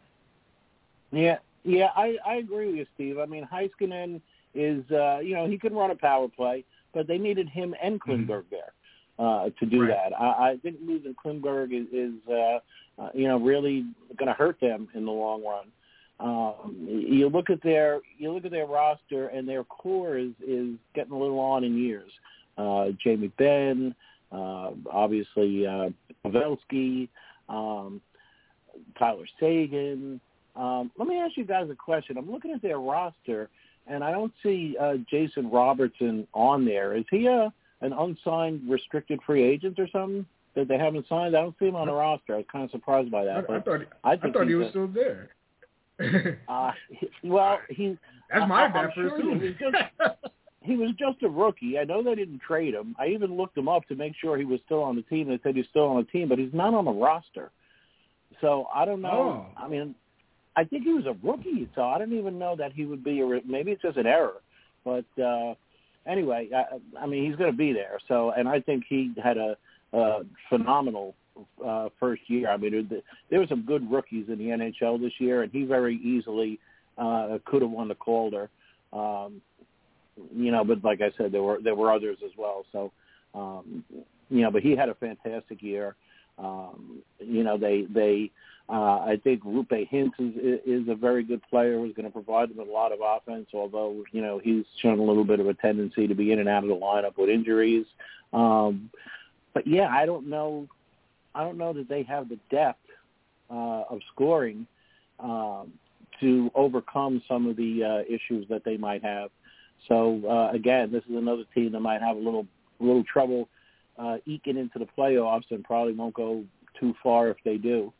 Yeah, yeah, I I agree with you, Steve. I mean, Heiskanen is uh, you know he can run a power play, but they needed him and Klingberg mm-hmm. there uh, to do right. that. I, I think losing Klingberg is, is uh, uh, you know really going to hurt them in the long run. Um, you look at their you look at their roster, and their core is is getting a little on in years. Uh, Jamie Benn, uh, obviously uh, Pavelski, um, Tyler Seguin. Um, let me ask you guys a question. I'm looking at their roster, and I don't see uh, Jason Robertson on there. Is he a an unsigned restricted free agent or something that they haven't signed? I don't see him on the roster. I was kind of surprised by that. I, I thought I, I thought he was a, still there. (laughs) uh, well, he. That's my I, bad for sure. (laughs) He was, just, he was just a rookie. I know they didn't trade him. I even looked him up to make sure he was still on the team. They said he's still on the team, but he's not on the roster. So I don't know. Oh. I mean, I think he was a rookie, so I didn't even know that he would be a. Maybe it's just an error, but uh anyway, I, I mean, he's going to be there. So, and I think he had a, a phenomenal uh, first year. I mean, there were some good rookies in the NHL this year, and he very easily uh, could have won the Calder. Um, you know, but like I said, there were there were others as well. So, um, you know, but he had a fantastic year. Um, you know, they they uh, I think Roope Hintz is is a very good player who's going to provide them a lot of offense. Although you know he's shown a little bit of a tendency to be in and out of the lineup with injuries. Um, but yeah, I don't know. I don't know that they have the depth uh, of scoring um, to overcome some of the uh, issues that they might have. So uh, again, this is another team that might have a little little trouble uh, eking into the playoffs and probably won't go too far if they do.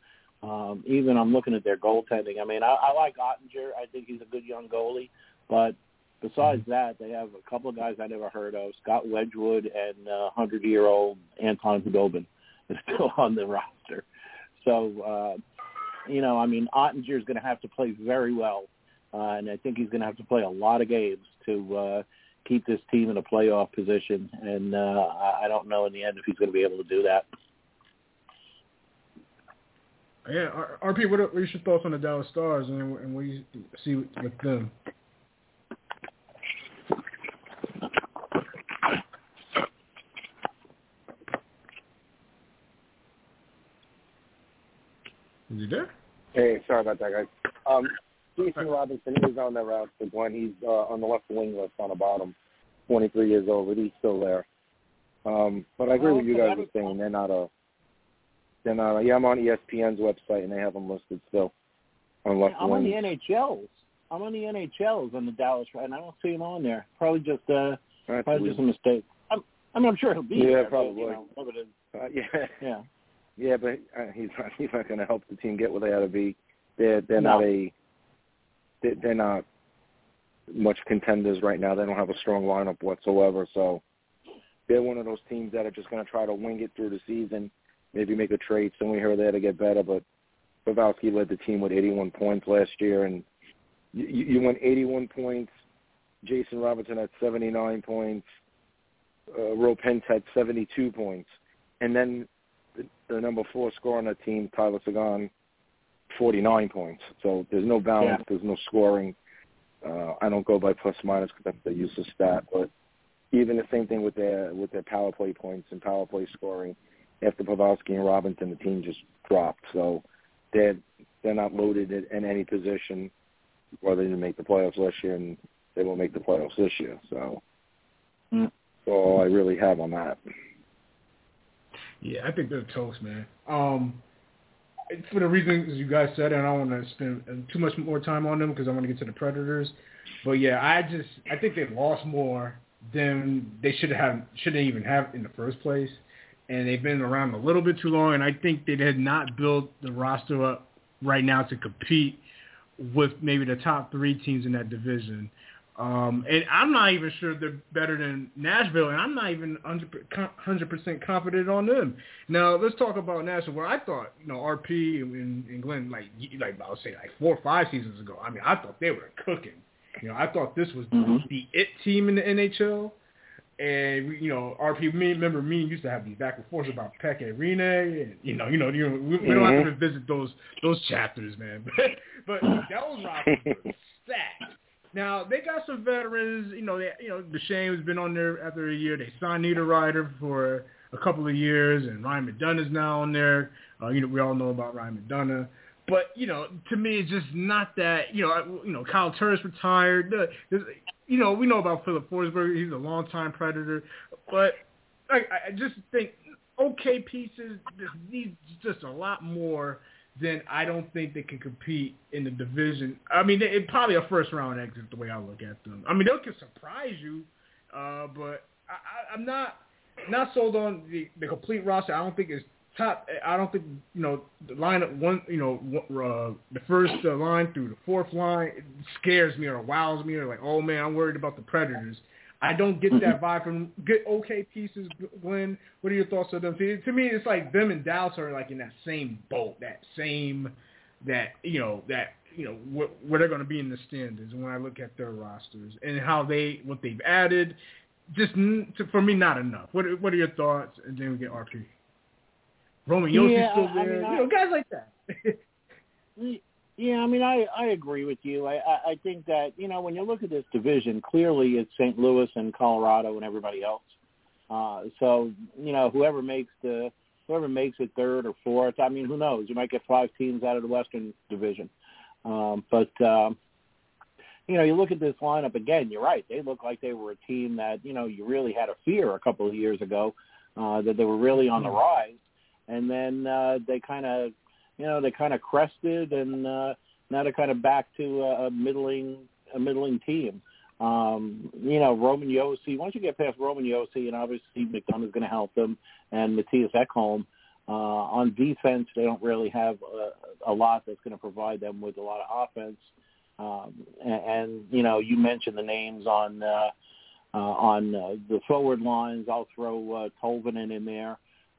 Um, even I'm looking at their goaltending. I mean, I, I like Oettinger. I think he's a good young goalie, but besides mm-hmm. that, they have a couple of guys I never heard of: Scott Wedgewood and uh, hundred-year-old Anton Khudobin (laughs) is still on the roster. So, uh, you know, I mean, Oettinger is going to have to play very well, uh, and I think he's going to have to play a lot of games to uh, keep this team in a playoff position. And uh, I don't know in the end if he's going to be able to do that. Yeah, RP, what are, what are your thoughts on the Dallas Stars and, and what you see with them? Is he there? Hey, sorry about that, guys. Um, Jason Robinson is on the roster, Glenn. He's uh, on the left wing list on the bottom, 23 years old, but he's still there. Um, but I agree with you guys are saying. They're not a. They're not. A, yeah, I'm on ESPN's website and they have them listed still on left I'm wing. on the NHLs. I'm on the NHLs on the Dallas, right, and I don't see him on there. Probably just uh, That's probably weird. just a mistake. I'm, I mean, I'm sure he'll be Yeah, there. but, probably. you know. Uh, yeah, (laughs) Yeah. yeah, but uh, he's not. (laughs) He's not going to help the team get where they ought to be. They're they're No. not a. They're, not much contenders right now. They don't have a strong lineup whatsoever. So they're one of those teams that are just going to try to wing it through the season. Maybe make a trade somewhere here or there to get better. But Pavelski led the team with 81 points last year, and you, you went 81 points. Jason Robinson had 79 points. Uh, Roope Hintz had 72 points, and then the, the number four scorer on that team, Tyler Seguin, 49 points. So there's no balance. Yeah. There's no scoring. Uh, I don't go by plus minus because that's the useless stat. But even the same thing with their with their power play points and power play scoring. After Pavelski and Robinson, the team just dropped. So they're they're not loaded at, in any position. Or they didn't make the playoffs last year, and they won't make the playoffs this year. So Mm. that's all I really have on that. Yeah, I think they're toast, man. Um, for the reasons you guys said, and I don't want to spend too much more time on them because I want to get to the Predators. But yeah, I just I think they lost more than they should have shouldn't even have in the first place, and they've been around a little bit too long. And I think they had not built the roster up right now to compete with maybe the top three teams in that division. Um, and I'm not even sure they're better than Nashville, and I'm not even 100% confident on them. Now, let's talk about Nashville. Where I thought, you know, RP and, and Glenn, like, like I would say, like four or five seasons ago. I mean, I thought they were cooking. You know, I thought this was Mhm. the it team in the NHL. And we, you know, RP. Me, remember me used to have these back and forth about Pekka Rinne, and you know, you know, you know we, we don't have to revisit those those chapters, man. (laughs) But but those rosters were stacked. Now they got some veterans. You know, they, you know, Duchene has been on there after a year. They signed Niederreiter for a couple of years, and Ryan McDonagh's now on there. Uh, you know, we all know about Ryan McDonough. But you know, to me, it's just not that. You know, I, you know, Kyle Turris retired. You know, we know about Filip Forsberg. He's a longtime Predator, but I, I just think okay pieces. Needs just a lot more. Then I don't think they can compete in the division. I mean, it, probably a first round exit the way I look at them. I mean, they can surprise you, uh, but I, I, I'm not not sold on the, the complete roster. I don't think it's top. I don't think you know the lineup one. You know uh, the first uh, line through the fourth line scares me or wows me or like oh man I'm worried about the Predators. I don't get mm-hmm. that vibe from good okay pieces. Glenn, what are your thoughts on them? See, to me, it's like them and Dallas are like in that same boat, that same that you know that you know where, where they're going to be in the standings. When I look at their rosters and how they what they've added, just n- to, for me not enough. What are- what are your thoughts? And then we get RP. Roman Josi's Yeah, still I there. mean, I- you know, guys like that. (laughs) Yeah, I mean, I I agree with you. I I I think that you know when you look at this division, clearly it's St. Louis and Colorado and everybody else. Uh, so you know whoever makes the whoever makes it third or fourth. I mean, who knows? You might get five teams out of the Western Division. Um, but um, you know, you look at this lineup again. You're right. They look like they were a team that you know you really had a fear a couple of years ago uh, that they were really on the rise, and then uh, they kind of you know they kind of crested and uh, now they're kind of back to a, a middling a middling team. Um, you know, Roman Josi. Once you get past Roman Josi, and obviously McDonagh's going to help them, and Mattias Ekholm. Uh, on defense, they don't really have a, a lot that's going to provide them with a lot of offense. Um, and, and you know, you mentioned the names on uh, uh, on uh, the forward lines. I'll throw uh, Tolvanen in there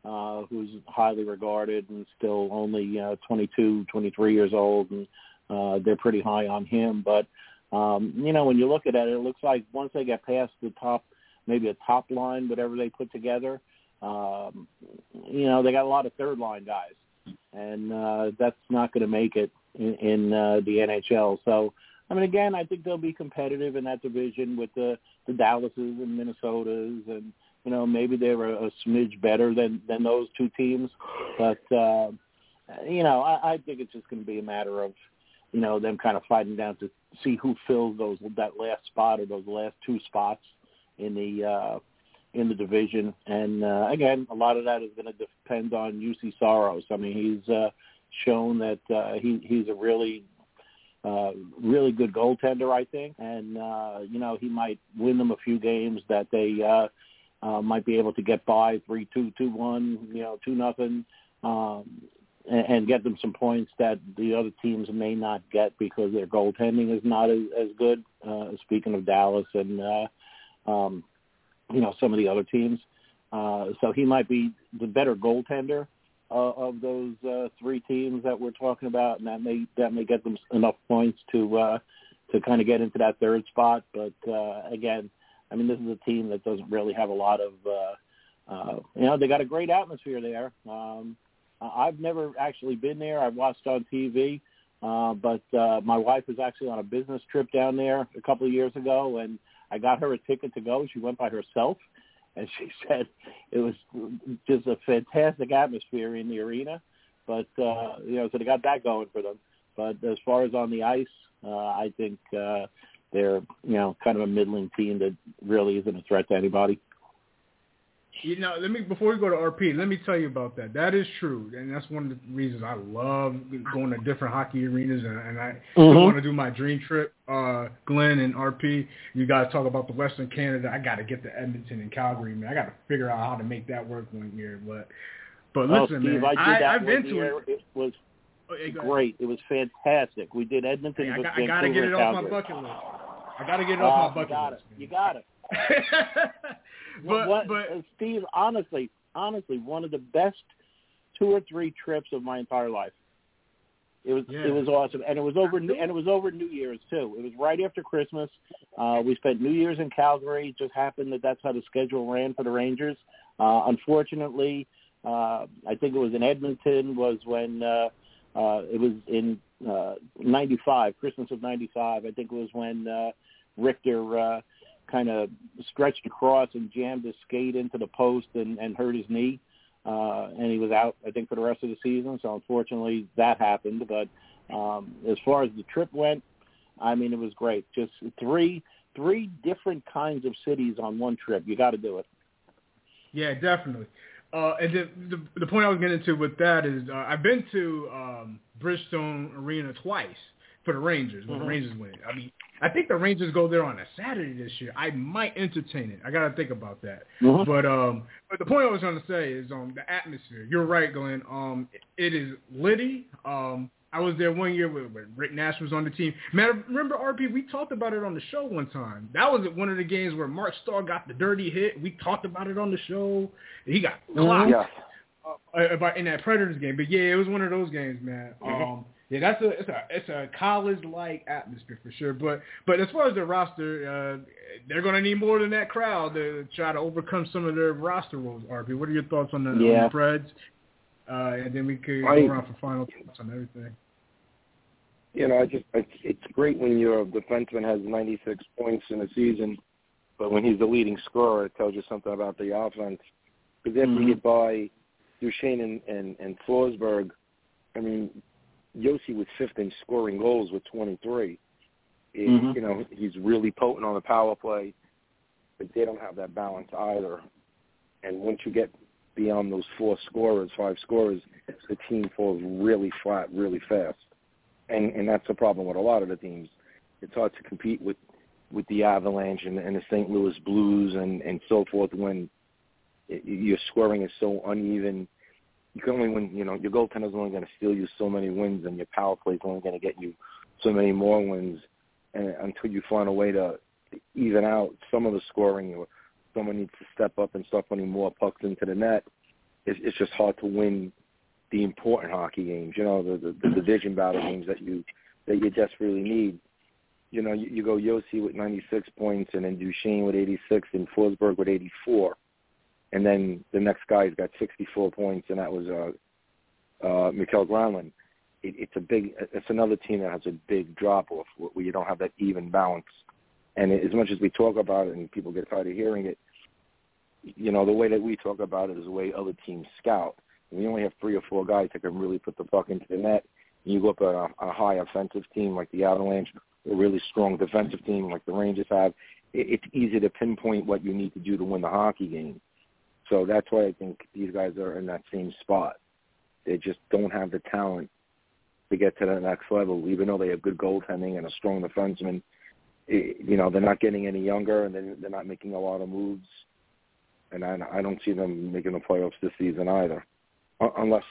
uh, who's highly regarded and still only uh, 22, 23 years old, and uh, they're pretty high on him. But um, you know, when you look at it, it looks like once they get past the top, maybe a top line, whatever they put together, um, you know, they got a lot of third line guys, and uh, that's not going to make it in, in uh, the NHL. So. I mean, again, I think they'll be competitive in that division with the the Dallases and Minnesotas, and you know maybe they're a, a smidge better than than those two teams, but uh, you know, I, I think it's just going to be a matter of, you know, them kind of fighting down to see who fills those that last spot or those last two spots in the uh, in the division. And uh, again, a lot of that is going to depend on Juuse Saros. I mean, he's uh, shown that uh, he he's a really uh, really good goaltender, I think, and uh, you know he might win them a few games that they uh, uh, might be able to get by three two two one, you know two nothing, um, and, and get them some points that the other teams may not get because their goaltending is not as, as good. Uh, speaking of Dallas and uh, um, you know some of the other teams, uh, so he might be the better goaltender uh, of those uh, three teams that we're talking about, and that may that may get them enough points to uh, to kind of get into that third spot. But uh, again, I mean, this is a team that doesn't really have a lot of, uh, uh, you know, they got a great atmosphere there. Um, I've never actually been there. I've watched on TV, uh, but uh, my wife was actually on a business trip down there a couple of years ago, and I got her a ticket to go. She went by herself, and (laughs) she said it was just a fantastic atmosphere in the arena. But uh, you know, so they got that going for them. But as far as on the ice, uh, I think uh, they're you know kind of a middling team that really isn't a threat to anybody. You know, let me before we go to RP, let me tell you about that. That is true, and that's one of the reasons I love going to different hockey arenas, and, and I mm-hmm. want to do my dream trip. Uh, Glenn and RP, you guys talk about the Western Canada. I got to get to Edmonton and Calgary, man. I got to figure out how to make that work one year. But but oh, listen, Steve, man, I did that I've been to it. It was oh, great. It was fantastic. We did Edmonton. Hey, I, got, I got to get it off my bucket list. I got to get it off my bucket you got list. (laughs) It. You got it. but, what, but Steve, honestly, honestly, one of the best two or three trips of my entire life. It was yeah. it was awesome, and it was over and it was over New Year's too. It was right after Christmas. Uh, we spent New Year's in Calgary. It just happened that that's how the schedule ran for the Rangers. Uh, unfortunately, uh, I think it was in Edmonton was when uh, uh, it was in uh, '95, Christmas of '95. I think it was when uh, Richter. Uh, kind of stretched across and jammed his skate into the post and, and hurt his knee. Uh, and he was out, I think, for the rest of the season. So unfortunately, that happened. But um, as far as the trip went, I mean, it was great. Just three three different kinds of cities on one trip. You got to do it. Yeah, definitely. Uh, and the, the the point I was getting to with that is uh, I've been to um, Bridgestone Arena twice for the Rangers when mm-hmm. the Rangers win. I mean, I think the Rangers go there on a Saturday this year. I might entertain it. I got to think about that. Mm-hmm. But um, but the point I was trying to say is um the atmosphere. You're right, Glenn. Um, it is litty. Um, I was there one year when, Rick Nash was on the team. Man, remember RP? We talked about it on the show one time. That was one of the games where Mark Staal got the dirty hit. We talked about it on the show. He got Mm-hmm. clocked Yeah. uh, about in that Predators game. But yeah, it was one of those games, man. Mm-hmm. Um, yeah, that's a it's a it's a college like atmosphere for sure. But but as far as the roster, uh, they're gonna need more than that crowd to try to overcome some of their roster woes. RP, what are your thoughts on the, Yeah. on the Preds? Uh, and then we could I- go around for final thoughts on everything. You know, I just it's, it's great when your defenseman has 96 points in a season, but when he's the leading scorer, it tells you something about the offense. Because after Mhm. you get by Duchene and, and and Forsberg, I mean, Yossi was fifth in scoring goals with 23. It- Mhm. You know, he's really potent on the power play, but they don't have that balance either. And once you get beyond those four scorers, five scorers, the team falls really flat, really fast. And and that's the problem with a lot of the teams. It's hard to compete with with the Avalanche and, and the St. Louis Blues and and so forth when it, your scoring is so uneven. You can only win. You know, your goaltender's only going to steal you so many wins, and your power play's only going to get you so many more wins. And until you find a way to even out some of the scoring, or someone needs to step up and start putting more pucks into the net, it's, it's just hard to win the important hockey games. You know, the, the, the division battle games that you that you desperately need. You know, you, you go Josi with 96 points, and then Duchene with 86, and Forsberg with 84, and then the next guy's got 64 points, and that was uh, uh, Mikael Granlund. It, it's a big. It's another team that has a big drop off where you don't have that even balance. And as much as we talk about it, and people get tired of hearing it, you know, the way that we talk about it is the way other teams scout. We only have three or four guys that can really put the puck into the net. You go up a, a high offensive team like the Avalanche, a really strong defensive team like the Rangers have. It, it's easy to pinpoint what you need to do to win the hockey game. So that's why I think these guys are in that same spot. They just don't have the talent to get to the next level, even though they have good goaltending and a strong defenseman. It, you know, they're not getting any younger, and they're, they're not making a lot of moves. And I, I don't see them making the playoffs this season either, unless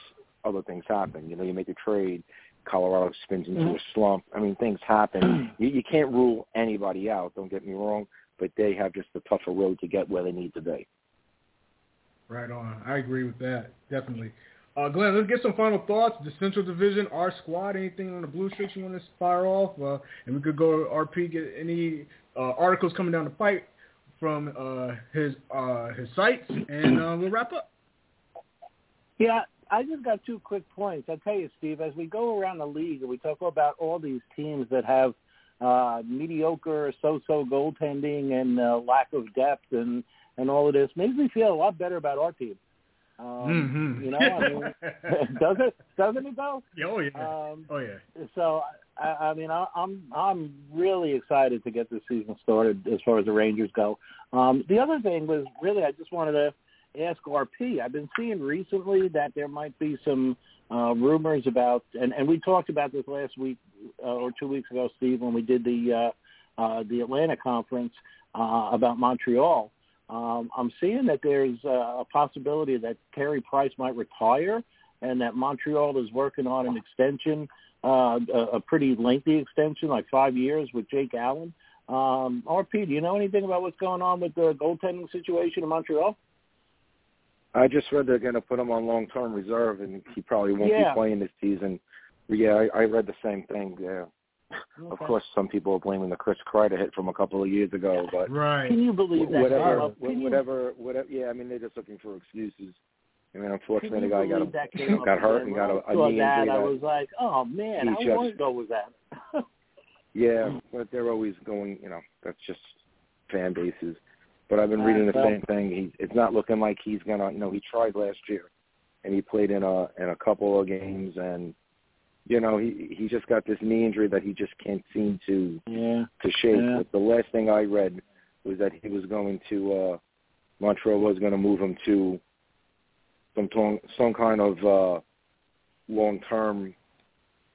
other things happen. You know, you make a trade, Colorado spins into mm-hmm. a slump. I mean, things happen. (clears throat) you, you can't rule anybody out. Don't get me wrong, but they have just a tougher road to get where they need to be. Right on. I agree with that. Definitely. Uh, Glenn, let's get some final thoughts. The Central Division, our squad, anything on the blue shirts you want to fire off? Uh, and we could go to RP, get any uh, articles coming down the pipe from uh, his uh, his sites, and uh, we'll wrap up. Yeah, I just got two quick points. I tell you, Steve, as we go around the league and we talk about all these teams that have uh, mediocre, so-so goaltending and uh, lack of depth and and all of this, makes me feel a lot better about our team. Um, mm-hmm. You know, I mean, (laughs) (laughs) does it? Doesn't it though? Oh yeah. Um, oh yeah. So I, I mean, I, I'm I'm really excited to get this season started as far as the Rangers go. Um, the other thing was really I just wanted to ask RP. I've been seeing recently that there might be some uh, rumors about, and, and we talked about this last week uh, or two weeks ago, Steve, when we did the uh, uh, the Atlanta conference uh, about Montreal. Um, I'm seeing that there's a possibility that Carey Price might retire and that Montreal is working on an extension, uh, a, a pretty lengthy extension, like five years with Jake Allen. Um, RP, do you know anything about what's going on with the goaltending situation in Montreal? I just read they're going to put him on long-term reserve, and he probably won't yeah. be playing this season. Yeah, I, I read the same thing. Yeah. Okay. Of course, some people are blaming the Chris Kreider hit from a couple of years ago, but right. Can you believe that? Whatever, uh, whatever, whatever. Yeah, I mean, they're just looking for excuses. I mean, unfortunately, the guy got a, got hurt and got a, a knee that, injury. I was like, oh man, how just, long ago was that? (laughs) yeah, but they're always going. You know, that's just fan bases. But I've been reading the same thing. He's it's not looking like he's gonna. You know, he tried last year, and he played in a in a couple of games, and you know, he he just got this knee injury that he just can't seem to yeah. to shake. Yeah. But the last thing I read was that he was going to uh Montreal was going to move him to some some kind of uh long term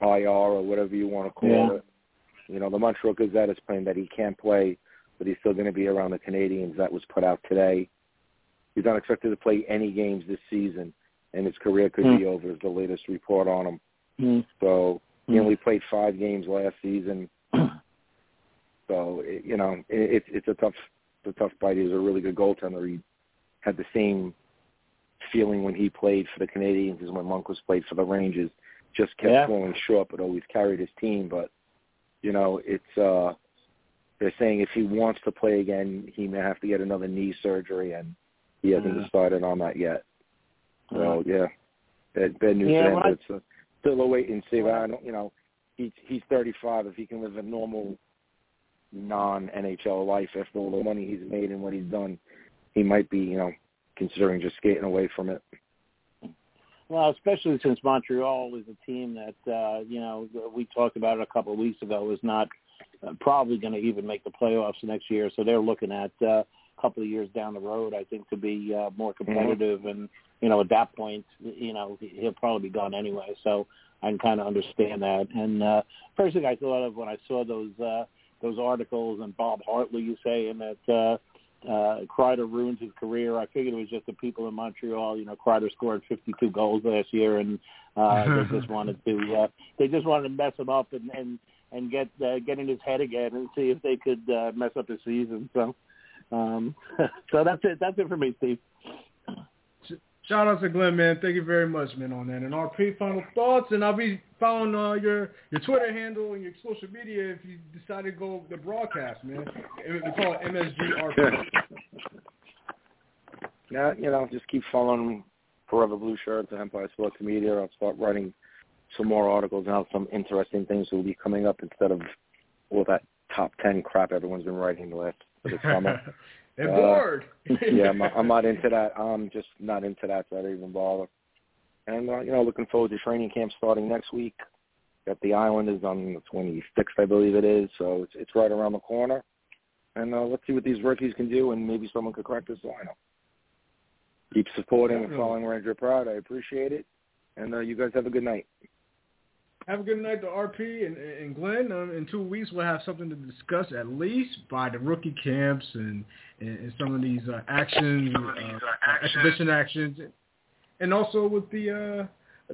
IR or whatever you want to call yeah. it. You know, the Montreal Gazette is playing that he can't play, but he's still going to be around the Canadiens. That was put out today. He's not expected to play any games this season, and his career could mm. be over. Is the latest report on him. Mm. So he mm. only played five games last season. (clears throat) so it, you know it, it's a tough, it's a tough fight. He's a really good goaltender. He had the same feeling when he played for the Canadiens as when Lundqvist played for the Rangers. Just kept yeah. falling short, but always carried his team. But you know, it's uh they're saying if he wants to play again, he may have to get another knee surgery, and he hasn't mm. decided on that yet. So yeah, bad, bad news yeah, for him. But it's uh, still a wait and see. But I don't, you know, he's he's 35. If he can live a normal non NHL life after all the money he's made and what he's done, he might be, you know, considering just skating away from it. Well, especially since Montreal is a team that uh, you know we talked about it a couple of weeks ago is not uh, probably going to even make the playoffs next year. So they're looking at uh, couple of years down the road, I think, to be uh, more competitive mm-hmm. and you know, at that point, you know, he'll probably be gone anyway. So I can kind of understand that. And uh, first thing I thought of when I saw those uh, those articles and Bob Hartley, you saying that uh, uh, Kreider ruins his career. I figured it was just the people in Montreal. You know, Kreider scored 52 goals last year, and uh, (laughs) they just wanted to uh, they just wanted to mess him up and and and get uh, get in his head again and see if they could uh, mess up his season. So. Um, (laughs) so that's it. That's it for me, Steve. Shout out to Glenn, man. Thank you very much, man, on that. And RP, final thoughts, and I'll be following uh, your your Twitter handle and your social media if you decide to go the broadcast, man. We call it MSG Yeah, you know, just keep following Forever Blue Shirts and Empire Sports Media. I'll start writing some more articles and some interesting things will be coming up instead of all that top ten crap everyone's been writing the last this summer. (laughs) They're uh, bored. (laughs) yeah, I'm, I'm not into that. I'm just not into that, so I don't even bother. And uh, you know, looking forward to training camp starting next week. Got the Islanders on the 26th, I believe it is. So it's it's right around the corner. And uh, let's see what these rookies can do, and maybe someone could crack this lineup. Keep supporting and following Ranger Proud. I appreciate it. And uh, you guys have a good night. Have a good night to RP and, and Glenn. Um, in two weeks, we'll have something to discuss at least by the rookie camps and, and, and some of these uh, actions, some of these, uh, uh, exhibition actions, and also with the uh,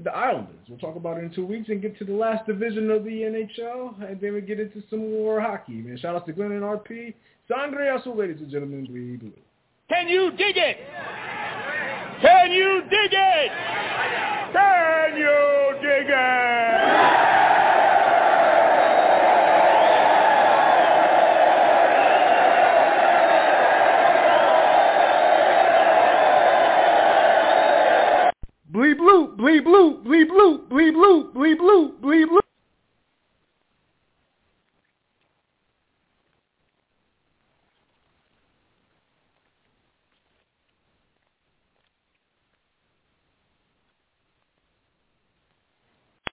the Islanders. We'll talk about it in two weeks and get to the last division of the NHL, and then we get into some more hockey. Man, shout out to Glenn and RP. Sangre Azul, ladies and gentlemen, bleed blue. Can you dig it? Can you dig it? Can you dig it? Bleed blue, bleed blue, bleed blue, bleed blue, bleed blue, bleed blue.